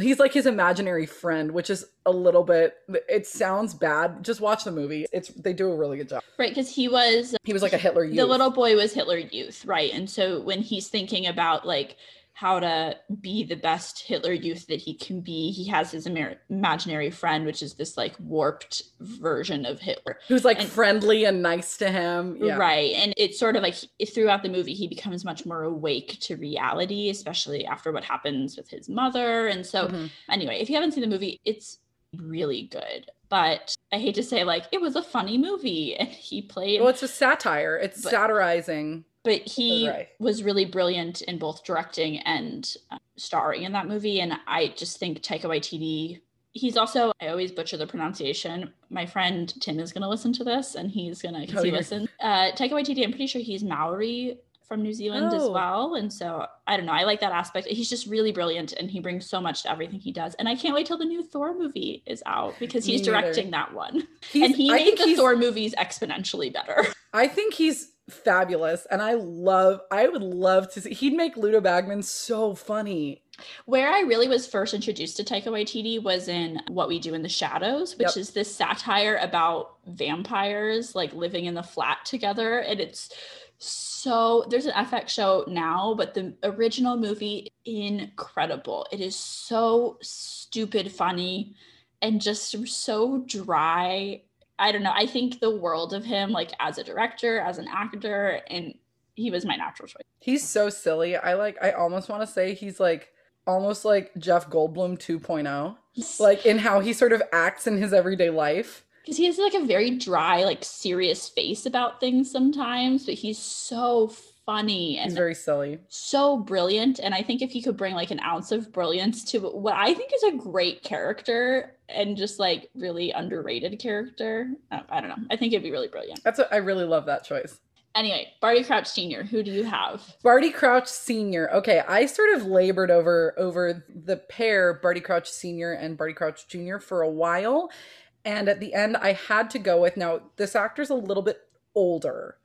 He's like his imaginary friend, which is a little bit. It sounds bad. Just watch the movie. It's they do a really good job. Right, because he was He was like a Hitler youth. the little boy was Hitler Youth, right? And so when he's thinking about like how to be the best Hitler Youth that he can be, he has his Amer- imaginary friend, which is this like warped version of Hitler. who's like and- friendly and nice to him. Yeah. Right. And it's sort of like throughout the movie, he becomes much more awake to reality, especially after what happens with his mother. And so, Mhm. anyway, if you haven't seen the movie, it's really good. But I hate to say, like, it was a funny movie and he played, Well, it's a satire. It's But- satirizing. But he right. was really brilliant in both directing and uh, starring in that movie. And I just think Taika Waititi. He's also, I always butcher the pronunciation. My friend Tim is going to listen to this and he's going to, because Oh, he you're- Uh, Taika Waititi, I'm pretty sure he's Maori from New Zealand as Oh. well. And so I don't know. I like that aspect. He's just really brilliant and he brings so much to everything he does. And I can't wait till the new Thor movie is out because he's directing that one. He's, and he I made the Thor movies exponentially better. I think he's fabulous, and I love. I would love to see. He'd make Ludo Bagman so funny. Where I really was first introduced to Taika Waititi was in What We Do in the Shadows, which Yep. is this satire about vampires like living in the flat together. And it's so there's an FX show now, but the original movie incredible. It is so stupid funny and just so dry. I don't know. I think the world of him like as a director, as an actor, and he was my natural choice. He's so silly. I like. I almost want to say he's like almost like Jeff Goldblum 2.0, like in how he sort of acts in his everyday life. because he has like a very dry like serious face about things sometimes but he's so funny and He's very silly. so brilliant and i think if he could bring like an ounce of brilliance to what i think is a great character and just like really underrated character uh, i don't know i think it'd be really brilliant That's. A, I really love that choice. anyway barty crouch senior who do you have Barty Crouch Senior. Okay, I sort of labored over over the pair Barty Crouch Senior and Barty Crouch Junior for a while, and at the end I had to go with now this actor's a little bit older,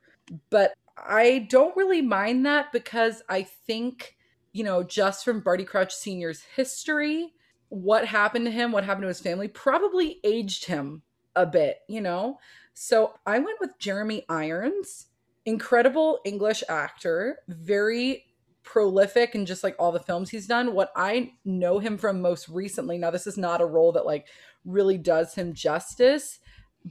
but I don't really mind that because I think you know just from Barty Crouch Senior's history, what happened to him, what happened to his family, probably aged him a bit, you know. So I went with Jeremy Irons incredible English actor, very prolific and just like all the films he's done. What I know him from most recently, now this is not a role that like really does him justice,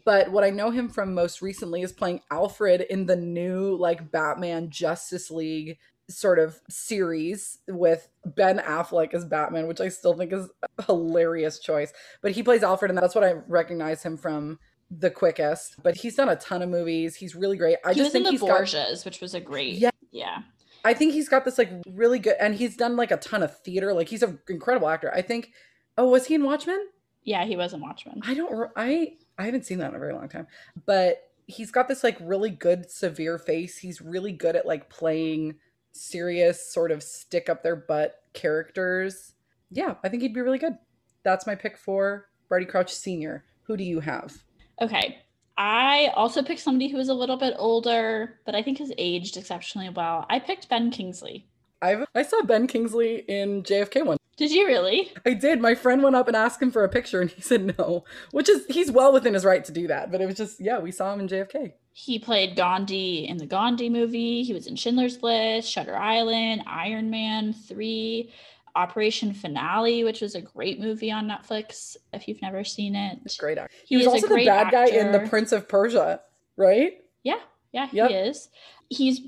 but what I know him from most recently is playing Alfred in the new like Batman Justice League sort of series with Ben Affleck as Batman, which I still think is a hilarious choice. But he plays Alfred, and that's what I recognize him from the quickest. But he's done a ton of movies. He's really great. I he just was in think the he's got which was a great Yeah. yeah I think he's got this like really good, and he's done like a ton of theater. Like he's an incredible actor. I think. Oh, was he in Watchmen? yeah he was in watchmen I don't. I I haven't seen that in a very long time. But he's got this like really good severe face. He's really good at like playing serious, sort of stick up their butt characters. Yeah, I think he'd be really good. That's my pick for Barty Crouch Senior. Who do you have? Okay. I also picked somebody who was a little bit older, but I think has aged exceptionally well. I picked Ben Kingsley. I've I saw Ben Kingsley in JFK one. Did you really? I did. My friend went up and asked him for a picture, and he said no, which is he's well within his right to do that. But it was just yeah, we saw him in JFK. He played Gandhi in the Gandhi movie. He was in Schindler's List, Shutter Island, Iron Man 3, Operation Finale, which was a great movie on Netflix if you've never seen it. It's great actor. He was also the bad guy in the. Prince of Persia, right? Yeah, yeah, he Yep. is. He's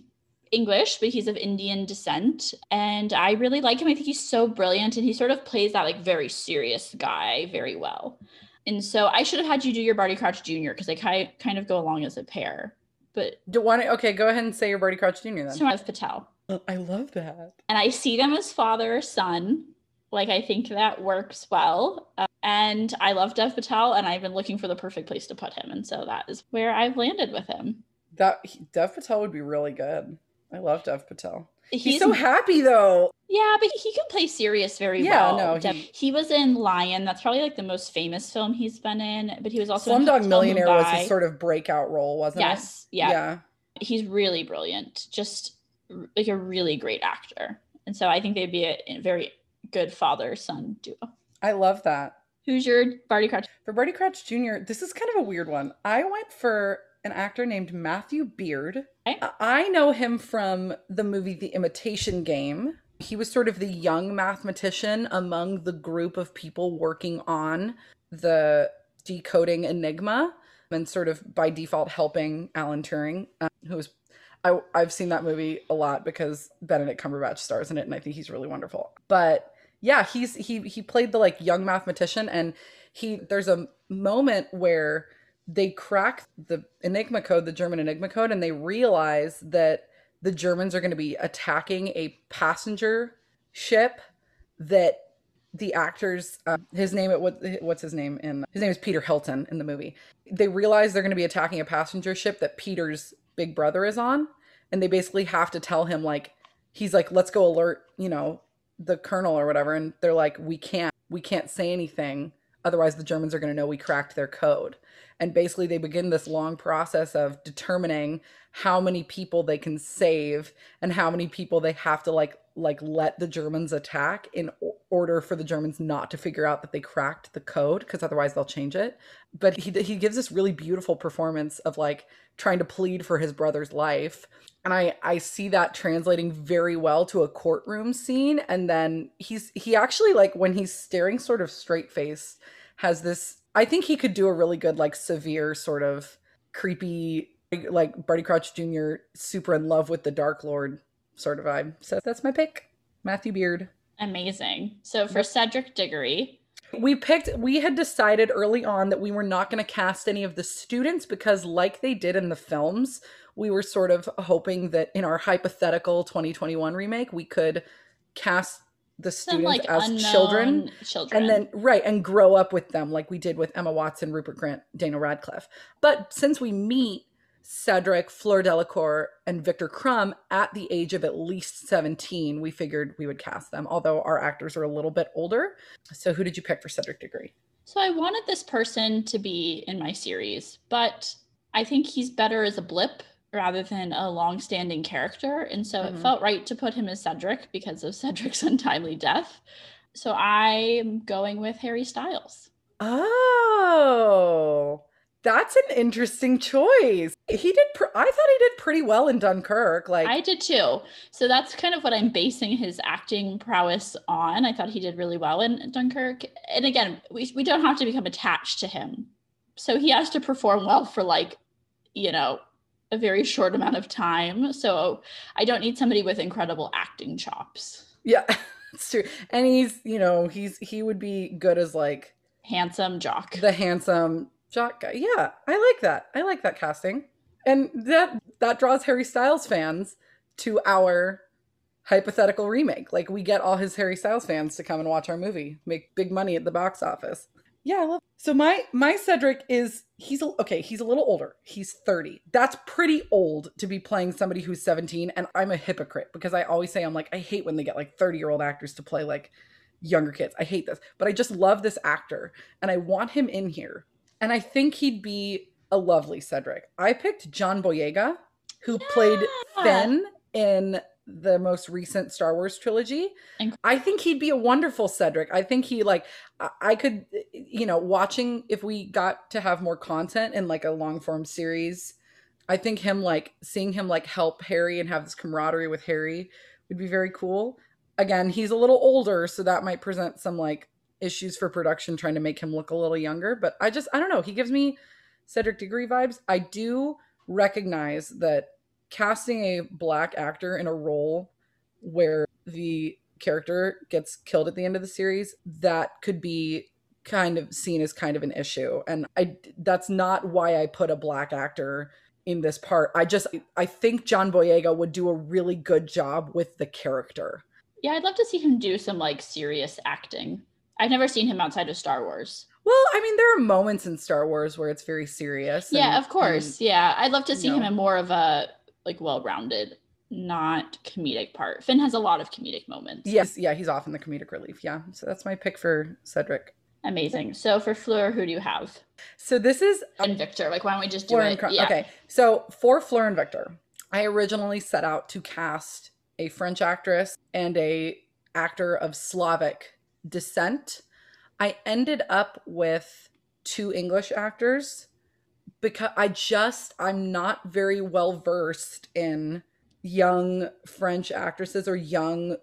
English, but he's of Indian descent. And I really like him. I think he's so brilliant and he sort of plays that like very serious guy very well. And so I should have had you do your Barty Crouch Jr. because they ki- kind of go along as a pair. But Do want to, okay, go ahead and say your Barty Crouch Jr. then. so I have Patel. I love that. And I see them as father or son. Like I think that works well. Uh, and I love Dev Patel and I've been looking for the perfect place to put him. And so that is where I've landed with him. That he- Dev Patel would be really good. I love Dev Patel. He's, He's so happy though. Yeah, but he can play serious very Yeah, well. no, he- he was in Lion. That's probably like the most famous film he's been in. But he was also Slumdog Millionaire was Mumbai. his sort of breakout role, wasn't yes, it? yeah. Yeah. He's really brilliant. Just like a really great actor. And so I think they'd be a, a very good father son duo. I love that. Who's your Barty Crouch? For Barty Crouch Jr., this is kind of a weird one. I went for an actor named Matthew Beard. Okay. I- know him from the movie The Imitation Game. He was sort of the young mathematician among the group of people working on the decoding enigma and sort of by default helping Alan Turing, uh, who was I, I've seen that movie a lot because Benedict Cumberbatch stars in it, and I think he's really wonderful. But yeah, he's he he played the like young mathematician, and he there's a moment where they crack the Enigma code, the German Enigma code, and they realize that the Germans are going to be attacking a passenger ship that the actors uh, his name what what's his name in his name is Peter Hilton in the movie. They realize they're going to be attacking a passenger ship that Peter's big brother is on and they basically have to tell him like he's like let's go alert, you know, the colonel or whatever and they're like we can't we can't say anything otherwise the Germans are going to know we cracked their code. And basically they begin this long process of determining how many people they can save and how many people they have to like like let the Germans attack in order for the Germans not to figure out that they cracked the code because otherwise they'll change it. But he he gives this really beautiful performance of like trying to plead for his brother's life. And I I see that translating very well to a courtroom scene and then he's he actually like when he's staring sort of straight face has this I think he could do a really good like severe sort of creepy like Barty Crouch Jr. super in love with the Dark Lord sort of vibe. So that's my pick. Matthew Beard. Amazing. So for Cedric Diggory, We picked we had decided early on that we were not going to cast any of the students because like they did in the films, we were sort of hoping that in our hypothetical 2021 remake we could cast the students like as children children, and then right and grow up with them like we did with Emma Watson, Rupert Grint Daniel Radcliffe. But since we meet Cedric, Fleur Delacour, and Victor Krum at the age of at least 17, we figured we would cast them, although our actors are a little bit older. So who did you pick for Cedric Diggory? So I wanted this person to be in my series, but I think he's better as a blip rather than a long-standing character, and so Mhm. it felt right to put him as Cedric because of Cedric's untimely death. So I'm going with Harry Styles. Oh, that's an interesting choice. He did. Pr- I thought he did pretty well in Dunkirk. Like, I did too. So that's kind of what I'm basing his acting prowess on. I thought he did really well in Dunkirk. And again, we, we don't have to become attached to him. So he has to perform well for like, you know, a very short amount of time. So I don't need somebody with incredible acting chops. yeah, it's true. And he's, you know, he's he would be good as like Handsome jock. the handsome jock guy. Yeah, I like that. I like that casting. And that that draws Harry Styles fans to our hypothetical remake. Like we get all his Harry Styles fans to come and watch our movie, make big money at the box office. Yeah, I love. So my my Cedric is he's a, okay. He's a little older. He's thirty. That's pretty old to be playing somebody who's seventeen. And I'm a hypocrite because I always say I'm like I hate when they get like thirty year old actors to play like younger kids. I hate this, but I just love this actor and I want him in here. And I think he'd be a lovely Cedric. I picked John Boyega, who played Yeah. Finn in the most recent Star Wars trilogy. Inc- I think he'd be a wonderful Cedric. I think he like I- I could you know, watching if we got to have more content in like a long form series, I think him like seeing him like help Harry and have this camaraderie with Harry would be very cool. Again, he's a little older, so that might present some like issues for production trying to make him look a little younger, but I just I don't know, he gives me Cedric Diggory vibes. I do recognize that casting a black actor in a role where the character gets killed at the end of the series, that could be kind of seen as kind of an issue. And I that's not why I put a black actor in this part. I just I think John Boyega would do a really good job with the character. Yeah, I'd love to see him do some like serious acting. I've never seen him outside of Star Wars. Well, I mean, there are moments in Star Wars where it's very serious. yeah, and- of course. yeah, I'd love to see him in more of a like well-rounded, not comedic part. Finn has a lot of comedic moments. yes, yeah, he's off in the comedic relief. Yeah, so that's my pick for Cedric. Amazing. So for Fleur, who do you have? So this is And Victor. Like, why don't we just do Fleur and it? Yeah. Okay, so for Fleur and Victor, I originally set out to cast a French actress and a actor of Slavic descent. I ended up with two English actors because I just I'm not very well versed in young French actresses or young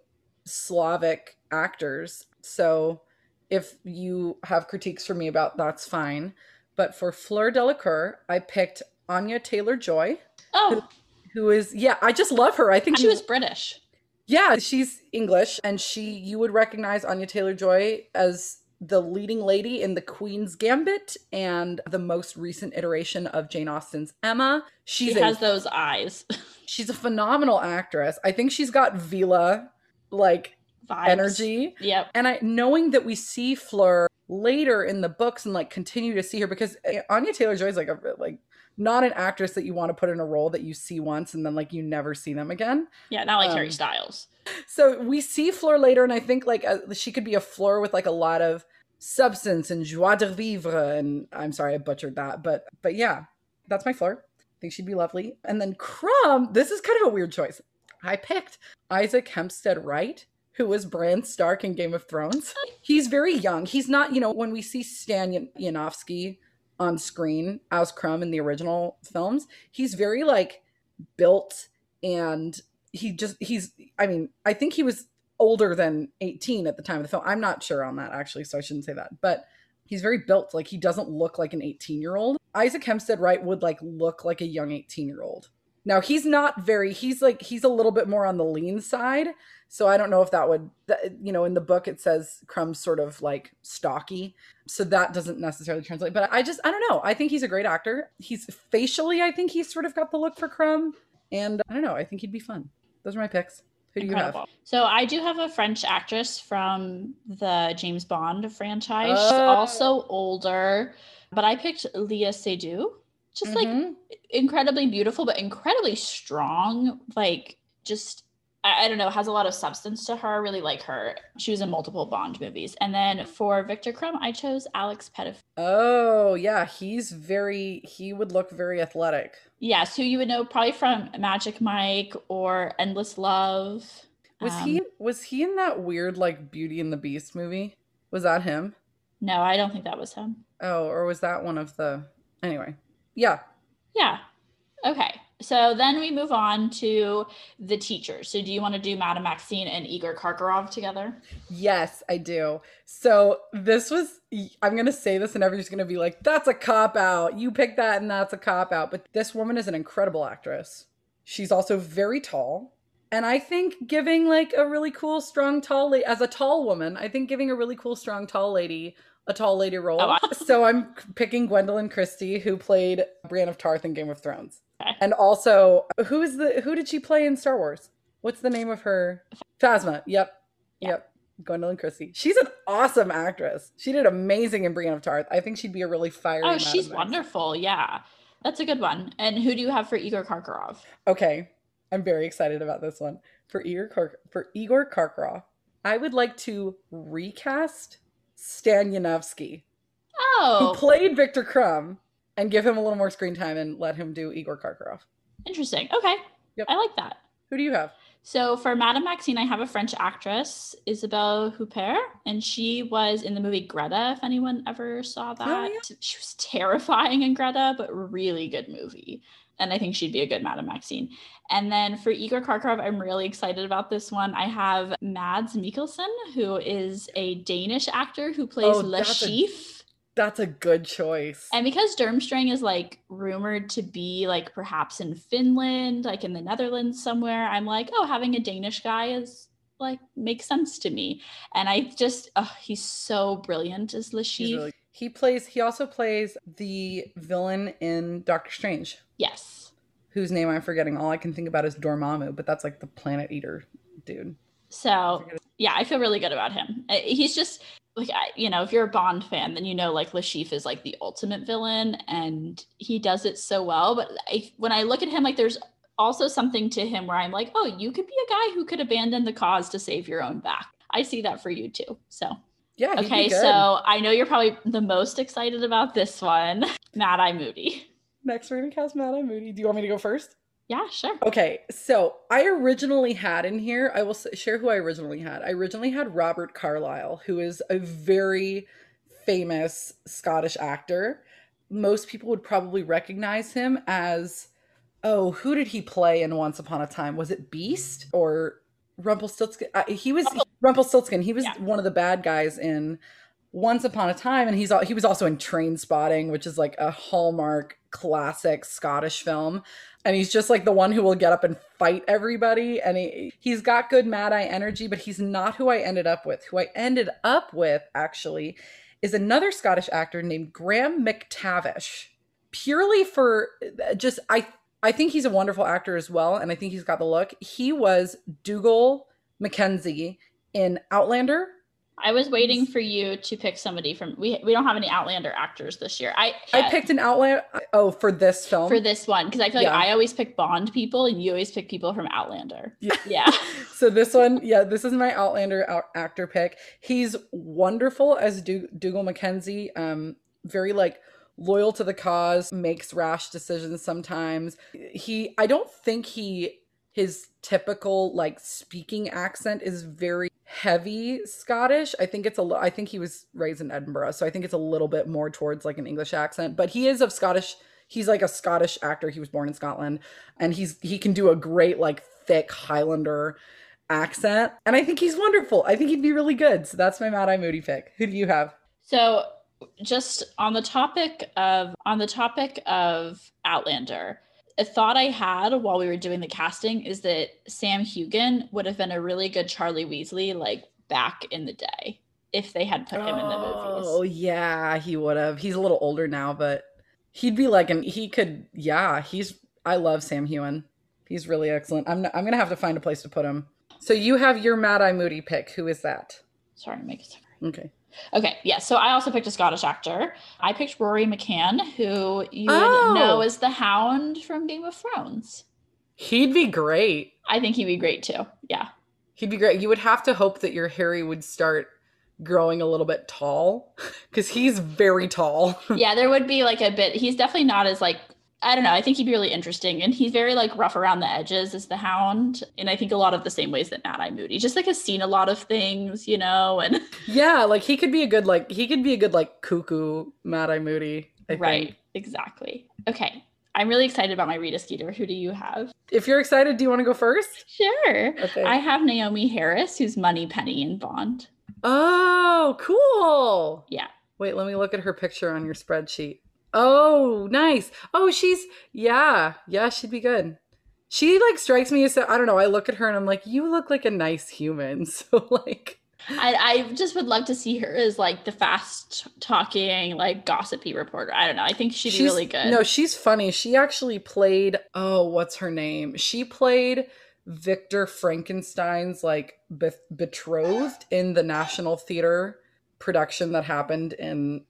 Slavic actors. So if you have critiques for me about that's fine. But for Fleur Delacour, I picked Anya Taylor Joy. Oh, who, who is yeah, I just love her. I think she was British. Yeah, she's English and she you would recognize Anya Taylor Joy as the leading lady in The Queen's Gambit and the most recent iteration of Jane Austen's Emma. She's she has a, those eyes. she's a phenomenal actress. I think she's got Veela like Vibes. energy. Yep. And I knowing that we see Fleur later in the books and like continue to see her because eh, Anya Taylor Joy is like a like not an actress that you want to put in a role that you see once and then like you never see them again. Yeah, not like um, Harry Styles. So we see Fleur later, and I think like a, she could be a Fleur with like a lot of substance and joie de vivre. And I'm sorry I butchered that, but but yeah, that's my Fleur. I think she'd be lovely. And then Krum, this is kind of a weird choice. I picked Isaac Hempstead Wright who was Bran Stark in Game of Thrones. He's very young. He's not, you know, when we see Stan Yanofsky on screen as Krum in the original films, he's very like built and he just he's I mean, I think he was older than 18 at the time of the film. I'm not sure on that actually, so I shouldn't say that. But he's very built. Like he doesn't look like an 18 year old. Isaac Hempstead Wright would like look like a young 18 year old. Now he's not very. He's like he's a little bit more on the lean side. So I don't know if that would, you know, in the book it says Krum's sort of like stocky. So that doesn't necessarily translate. But I just, I don't know. I think he's a great actor. He's facially, I think he's sort of got the look for Krum, And I don't know. I think he'd be fun. Those are my picks. Who do Incredible. you have? So I do have a French actress from the James Bond franchise. She's oh. also older, but I picked Léa Seydoux. Just mm-hmm. like incredibly beautiful, but incredibly strong. Like just I, I, don't know, has a lot of substance to her. I really like her. She was in multiple Bond movies. And then for Victor Krum, I chose Alex Pettyfer. Oh, yeah. He's very, he would look very athletic. Yes, who you would know probably from Magic Mike or Endless Love. Was um, he was he in that weird like Beauty and the Beast movie? Was that him? No, I don't think that was him. Oh, or was that one of the Anyway. Yeah. Yeah. Okay. So then we move on to the teachers. So do you want to do Madame Maxime and Igor Karkaroff together? Yes, I do. So this was I'm going to say this and everyone's going to be like that's a cop out. You picked that and that's a cop out. But this woman is an incredible actress. She's also very tall. And I think giving like a really cool strong tall lady as a tall woman, I think giving a really cool strong tall lady a tall lady role. Oh, wow. So I'm picking Gwendoline Christie who played Brienne of Tarth in Game of Thrones. Okay. And also, who is the who did she play in Star Wars? What's the name of her? Phasma. Yep. Yep. yep. Gwendoline Christie. She's an awesome actress. She did amazing in Brienne of Tarth. I think she'd be a really fiery. Oh, she's wonderful. Yeah. That's a good one. And who do you have for Igor Karkaroff? Okay. I'm very excited about this one. For Igor Kar- for Igor Karkaroff, I would like to recast Stan Yanofsky. Oh. Who played Victor Krum and give him a little more screen time and let him do Igor Karkaroff. Interesting. Okay. Yep. I like that. Who do you have? So for Madame Maxime, I have a French actress, Isabelle Huppert, and she was in the movie Greta, if anyone ever saw that. Oh, yeah. She was terrifying in Greta, but really good movie. And I think she'd be a good Madame Maxime. And then for Igor Karkaroff, I'm really excited about this one. I have Mads Mikkelsen, who is a Danish actor who plays oh, Le Chiffre. That's a good choice. And because Durmstrang is like rumored to be like perhaps in Finland, like in the Netherlands somewhere, I'm like, oh, having a Danish guy is like makes sense to me. And I just, oh, he's so brilliant as Chiffre. Really, he plays. He also plays the villain in Doctor Strange. Yes. Whose name I'm forgetting. All I can think about is Dormammu, but that's like the Planet Eater dude. So yeah, I feel really good about him. Uh, he's just like I, you know if you're a bond fan then you know like Chiffre is like the ultimate villain and he does it so well but I, when i look at him like there's also something to him where i'm like oh you could be a guy who could abandon the cause to save your own back. I see that for you too so. Yeah okay so i know you're probably the most excited about this one. Mad eye moody. Next we're gonna cast mad eye moody. Do you want me to go first yeah, sure. Okay, so I originally had in here, I will share who I originally had. I originally had Robert Carlyle, who is a very famous Scottish actor. Most people would probably recognize him as oh, who did he play in Once Upon a Time? Was it Beast or Rumpelstiltskin? Uh, he was Rumpelstiltskin. He was Yeah. one of the bad guys in Once Upon a Time, and he's he was also in Train Spotting, which is like a hallmark classic Scottish film. And he's just like the one who will get up and fight everybody. And he he's got good Mad Eye energy, but he's not who I ended up with. Who I ended up with actually is another Scottish actor named Graham McTavish. Purely for just I I think he's a wonderful actor as well, and I think he's got the look. He was Dougal Mackenzie in Outlander. I was waiting for you to pick somebody from we we don't have any Outlander actors this year. I I picked an Outlander. Oh, for this film. for this one because I feel like Yeah. I always pick Bond people and you always pick people from Outlander. Yeah. Yeah. so this one, yeah, this is my Outlander out- actor pick. He's wonderful as du- Dougal Mackenzie. Um, very like loyal to the cause, makes rash decisions sometimes. He, I don't think he his typical like speaking accent is very heavy Scottish. I think it's a I think he was raised in Edinburgh, so I think it's a little bit more towards like an English accent, but he is of Scottish he's like a Scottish actor. He was born in Scotland and he's he can do a great like thick Highlander accent. And I think he's wonderful. I think he'd be really good. So that's my Mad Eye Moody pick. Who do you have? So just on the topic of on the topic of Outlander, a thought I had while we were doing the casting is that Sam Heughan would have been a really good Charlie Weasley like back in the day if they had put him in the movies. Oh yeah, he would have. He's a little older now, but he'd be like an he could yeah, he's I love Sam Heughan. He's really excellent. I'm I'm gonna have to find a place to put him. So you have your Mad Eye Moody pick. Who is that? Sorry, make it Okay. Okay, yeah. So I also picked a Scottish actor. I picked Rory McCann, who you Oh. would know oh. as the Hound from Game of Thrones. He'd be great. I think he'd be great too. Yeah. He'd be great. You would have to hope that your Harry would start growing a little bit tall because he's very tall. yeah, there would be like a bit. He's definitely not as like I don't know. I think he'd be really interesting, and he's very like rough around the edges as the Hound, and I think a lot of the same ways that Mad Eye Moody. Just like has seen a lot of things, you know, and yeah, like he could be a good like he could be a good like cuckoo Mad Eye Moody. I right, think. exactly. Okay, I'm really excited about my Rita Skeeter. Who do you have? If you're excited, do you want to go first? Sure. Okay. I have Naomie Harris, who's Money Penny in Bond. Oh, cool. Yeah. Wait, let me look at her picture on your spreadsheet. Oh, nice. Oh, she's yeah, yeah, she'd be good. She like strikes me as I don't know. I look at her and I'm like, you look like a nice human. So like, I, I just would love to see her as like the fast talking, like gossipy reporter. I don't know. I think she'd be really good. No, she's funny. She actually played. Oh, what's her name? She played Victor Frankenstein's like be- betrothed in the National Theater production that happened in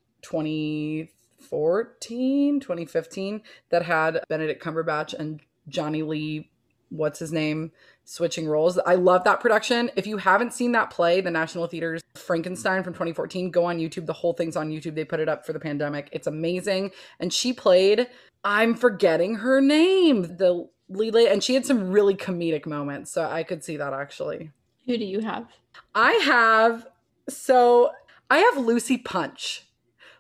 2014, 2015 that had Benedict Cumberbatch and Jonny Lee, what's his name, switching roles. I love that production. If you haven't seen that play, the National Theater's Frankenstein from 2014, go on YouTube. The whole thing's on YouTube. They put it up for the pandemic. It's amazing. And she played, I'm forgetting her name, the lead lady, and she had some really comedic moments. So I could see that actually. Who do you have? I have so I have Lucy Punch.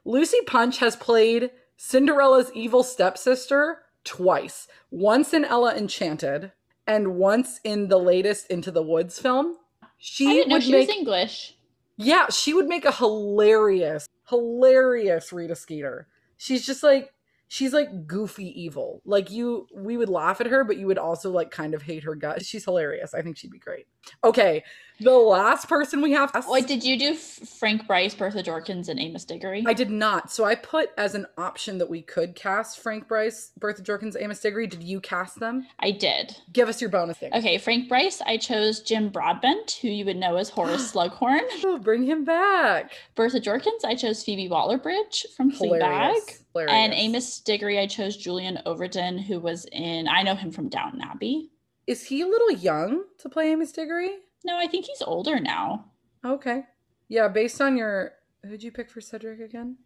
Lucy Punch has played Cinderella's evil stepsister twice. Once in Ella Enchanted and once in the latest Into the Woods film. She I didn't know would she make was English. Yeah, she would make a hilarious, hilarious Rita Skeeter. She's just like she's like goofy evil. Like you we would laugh at her, but you would also like kind of hate her guts. She's hilarious. I think she'd be great. Okay, the last person we have Wait, did you do Frank Bryce, Bertha Jorkins, and Amos Diggory? I did not. So I put as an option that we could cast Frank Bryce, Bertha Jorkins, Amos Diggory. Did you cast them? I did. Give us your bonus thing. Okay, Frank Bryce, I chose Jim Broadbent, who you would know as Horace Slughorn. Oh, bring him back. Bertha Jorkins, I chose Phoebe Waller-Bridge from Fleabag. Hilarious. Hilarious. And Amos Diggory, I chose Julian Ovenden, who was in, I know him from Downton Abbey. Is he a little young to play Amos Diggory? No, I think he's older now. Okay. Yeah, based on your who'd you pick for Cedric again?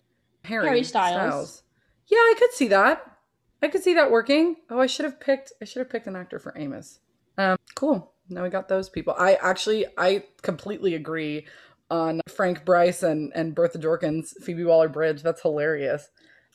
Harry, Harry Styles. Yeah, I could see that. I could see that working. Oh, I should have picked I should have picked an actor for Amos. Um cool. Now we got those people. I actually I completely agree on Frank Bryce and, and Bertha Jorkins, Phoebe Waller Bridge. That's hilarious.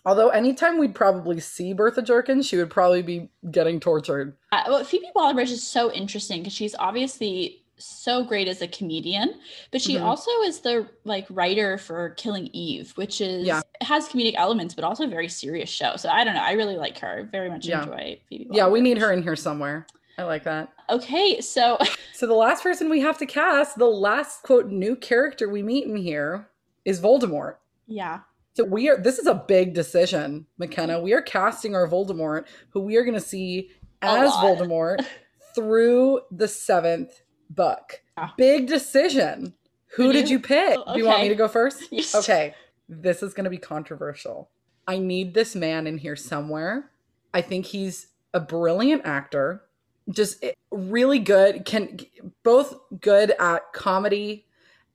Although anytime we'd probably see Bertha Jorkins, she would probably be getting tortured. Uh, well, Phoebe Waller-Bridge is so interesting because she's obviously so great as a comedian, but she mm-hmm. also is the like writer for Killing Eve, which is yeah. has comedic elements but also a very serious show. So I don't know, I really like her. Very much yeah. enjoy Phoebe. Yeah, we need her in here somewhere. I like that. Okay, so so the last person we have to cast, the last quote new character we meet in here is Voldemort. Yeah. So we are this is a big decision, McKenna. We are casting our Voldemort, who we are going to see as Voldemort through the 7th Buck. Ah. Big decision. Who did you, pick? Okay. Do you want me to go first? Yes. Okay. This is going to be controversial. I need this man in here somewhere. I think he's a brilliant actor, just eh, really good, can both good at comedy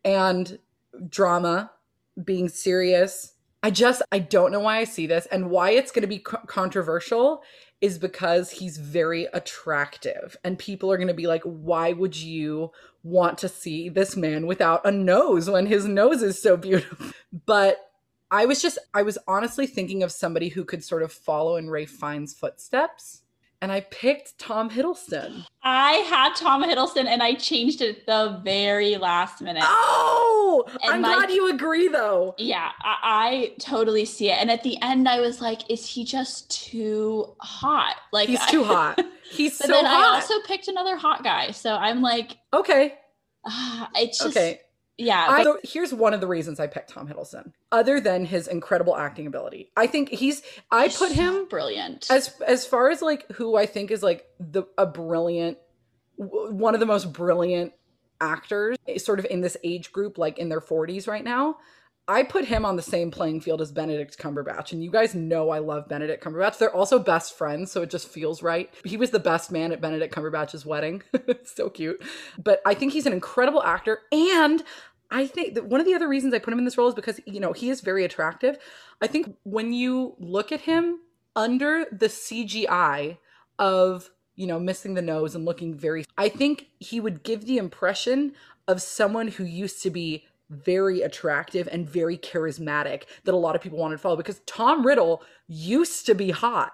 and drama, being serious. I just I don't know why I see this and why it's going to be co- controversial is because he's very attractive. And people are going to be like why would you want to see this man without a nose when his nose is so beautiful? But I was just I was honestly thinking of somebody who could sort of follow in Ralph Fiennes' footsteps and I picked Tom Hiddleston. I had Tom Hiddleston and I changed it the very last minute. Oh, And I'm my- glad you agree though. Yeah, I, I totally see it. And at the end, I was like, is he just too hot? Like He's too hot. He's But so then I also picked another hot guy. So I'm like, okay. ah, it's just, Okay. Yeah. But- so here's one of the reasons I picked Tom Hiddleston, other than his incredible acting ability. I think he's. I he's put so him brilliant. as as far as like who I think is like the a brilliant, one of the most brilliant actors, eh, sort of in this age group, like in their 40s right now. I put him on the same playing field as Benedict Cumberbatch, and you guys know I love Benedict Cumberbatch. They're also best friends, so it just feels right. He was the best man at Benedict Cumberbatch's wedding. so cute. But I think he's an incredible actor, and I think that one of the other reasons I put him in this role is because you know he is very attractive. I think when you look at him under the CGI of you know missing the nose and looking very, I think he would give the impression of someone who used to be very attractive and very charismatic that a lot of people wanted to follow because Tom Riddle used to be hot.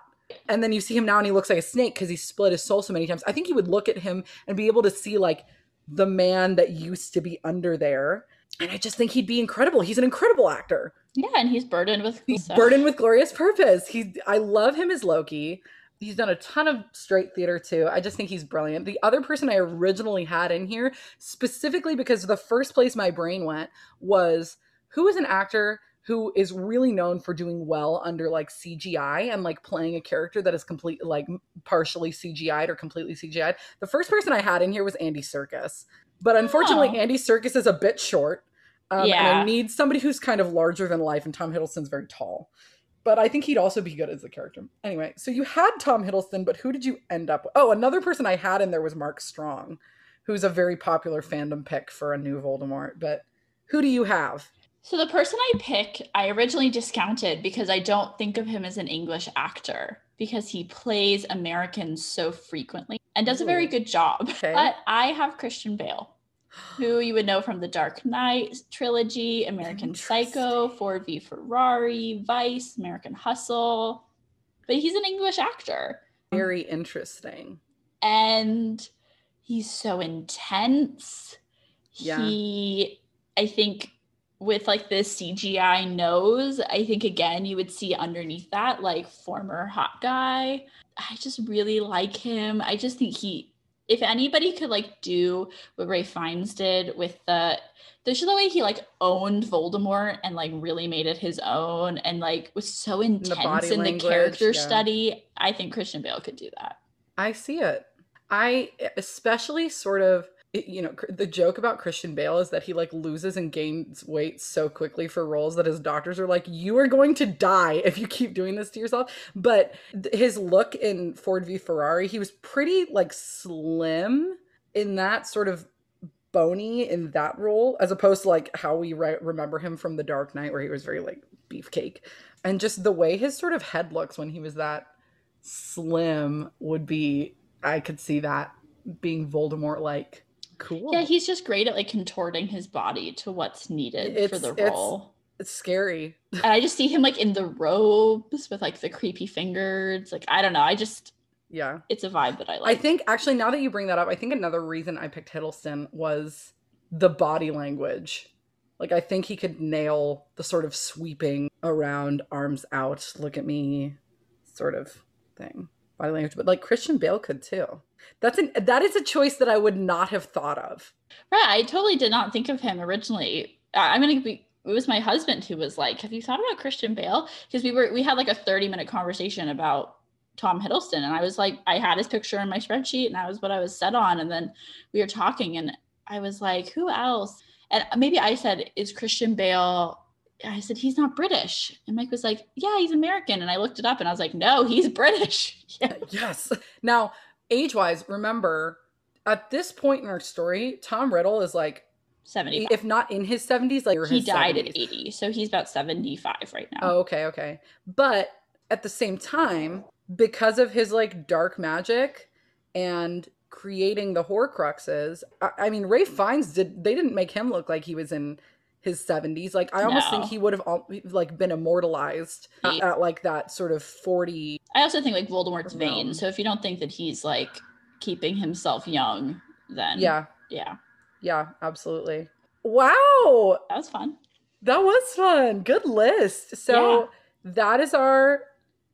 And then you see him now and he looks like a snake because he split his soul so many times. I think you would look at him and be able to see like the man that used to be under there. And I just think he'd be incredible. He's an incredible actor. yeah, and he's burdened with He's so- burdened with glorious purpose. He I love him as Loki. He's done a ton of straight theater too. I just think he's brilliant. The other person I originally had in here, specifically because the first place my brain went was who is an actor who is really known for doing well under like CGI and like playing a character that is complete like partially CGI'd or completely CGI'd. The first person I had in here was Andy Serkis, But unfortunately, Oh. Andy Serkis is a bit short. Um, And Yeah. I need somebody who's kind of larger than life, and Tom Hiddleston's very tall. But I think he'd also be good as a character. Anyway, so you had Tom Hiddleston, but who did you end up with? Oh, another person I had in there was Mark Strong, who's a very popular fandom pick for a new Voldemort. But who do you have? So the person I pick, I originally discounted because I don't think of him as an English actor because he plays Americans so frequently and does a very good job. Okay. But I have Christian Bale, who you would know from the Dark Knight trilogy, American Psycho, Ford v Ferrari, Vice, American Hustle. But he's an English actor Very interesting. and he's so intense. Yeah. He, I think, with like the CGI nose, I think again you would see underneath that like former hot guy. I just really like him. I just think he, if anybody could like do what Ralph Fiennes did with the, there's the way he like owned Voldemort and like really made it his own and like was so intense body in the character yeah. study. I think Christian Bale could do that. I see it. I especially sort of you know the joke about Christian Bale is that he like loses and gains weight so quickly for roles that his doctors are like you are going to die if you keep doing this to yourself. But th- his look in Ford v Ferrari, he was pretty like slim in that sort of bony in that role as opposed to like how we re- remember him from The Dark Knight where he was very like beefcake. And just the way his sort of head looks when he was that slim would be I could see that being Voldemort like. Cool. Yeah, he's just great at like contorting his body to what's needed for the role. It's scary. and I just see him like in the robes with like the creepy fingers. Like I don't know. I just Yeah. it's a vibe that I like. I think actually now that you bring that up, I think another reason I picked Hiddleston was the body language. Like I think he could nail the sort of sweeping around, arms out, look at me sort of thing. Body language. But like Christian Bale could too. That's an that is a choice that I would not have thought of. Right. I totally did not think of him originally. I'm gonna be. It was my husband who was like, "Have you thought about Christian Bale?" Because we were we had like a 30 minute conversation about Tom Hiddleston, and I was like, I had his picture in my spreadsheet, and that was what I was set on. And then we were talking, and I was like, "Who else?" And maybe I said, "Is Christian Bale?" I said, "He's not British," and Mike was like, "Yeah, he's American." And I looked it up, and I was like, "No, he's British." yeah. Yes. Now, age wise, remember at this point in our story, Tom Riddle is like, 70. if not in his 70s, like He died 70s. at 80, so he's about 75 right now. Oh, okay, okay. But at the same time, because of his like dark magic and creating the Horcruxes, I, I mean, Ralph Fiennes did. They didn't make him look like he was in his seventies. Like I almost think he would have like been immortalized at, at, like that sort of forty. I also think like Voldemort's vain. So if you don't think that he's like keeping himself young, then Yeah, yeah, yeah, absolutely. Wow, that was fun. That was fun. Good list. So that is our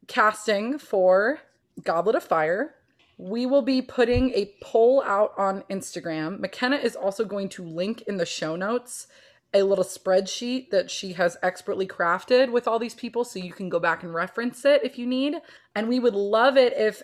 casting for Goblet of Fire. We will be putting a poll out on Instagram. McKenna is also going to link in the show notes a little spreadsheet that she has expertly crafted with all these people so you can go back and reference it if you need. And we would love it if,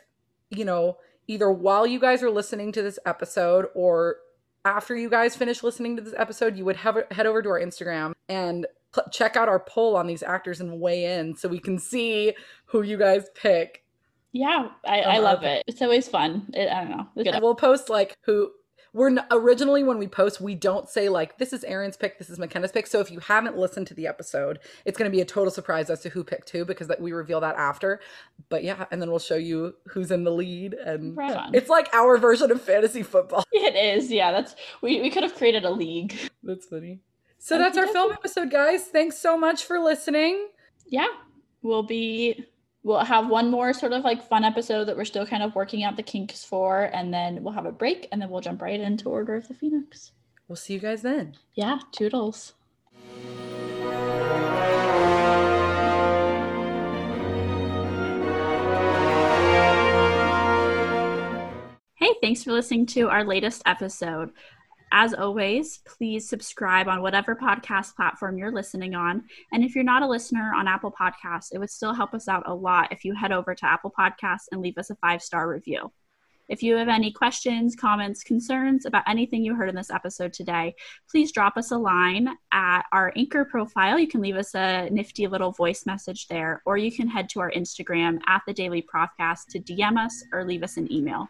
you know, either while you guys are listening to this episode or after you guys finish listening to this episode, you would have head over to our Instagram and cl- check out our poll on these actors and weigh in so we can see who you guys pick. Yeah, I, I love it. It's always fun. It, I don't know. It's good. And we'll post like who we're n- originally when we post, we don't say like this is Erin's pick, this is McKenna's pick. So if you haven't listened to the episode, it's going to be a total surprise as to who picked who because that we reveal that after. But yeah, and then we'll show you who's in the lead, and Right it's like our version of fantasy football. It is. Yeah, that's we, we could have created a league. That's funny. So that's our film episode, guys. Thanks so much for listening. Yeah, we'll be we'll have one more sort of like fun episode that we're still kind of working out the kinks for, and then we'll have a break, and then we'll jump right into Order of the Phoenix. We'll see you guys then. Yeah, toodles. Hey, thanks for listening to our latest episode. As always, please subscribe on whatever podcast platform you're listening on. And if you're not a listener on Apple Podcasts, it would still help us out a lot if you head over to Apple Podcasts and leave us a five star review. If you have any questions, comments, concerns about anything you heard in this episode today, please drop us a line at our Anchor profile. You can leave us a nifty little voice message there, or you can head to our Instagram at the Daily Prophcast to DM us or leave us an email.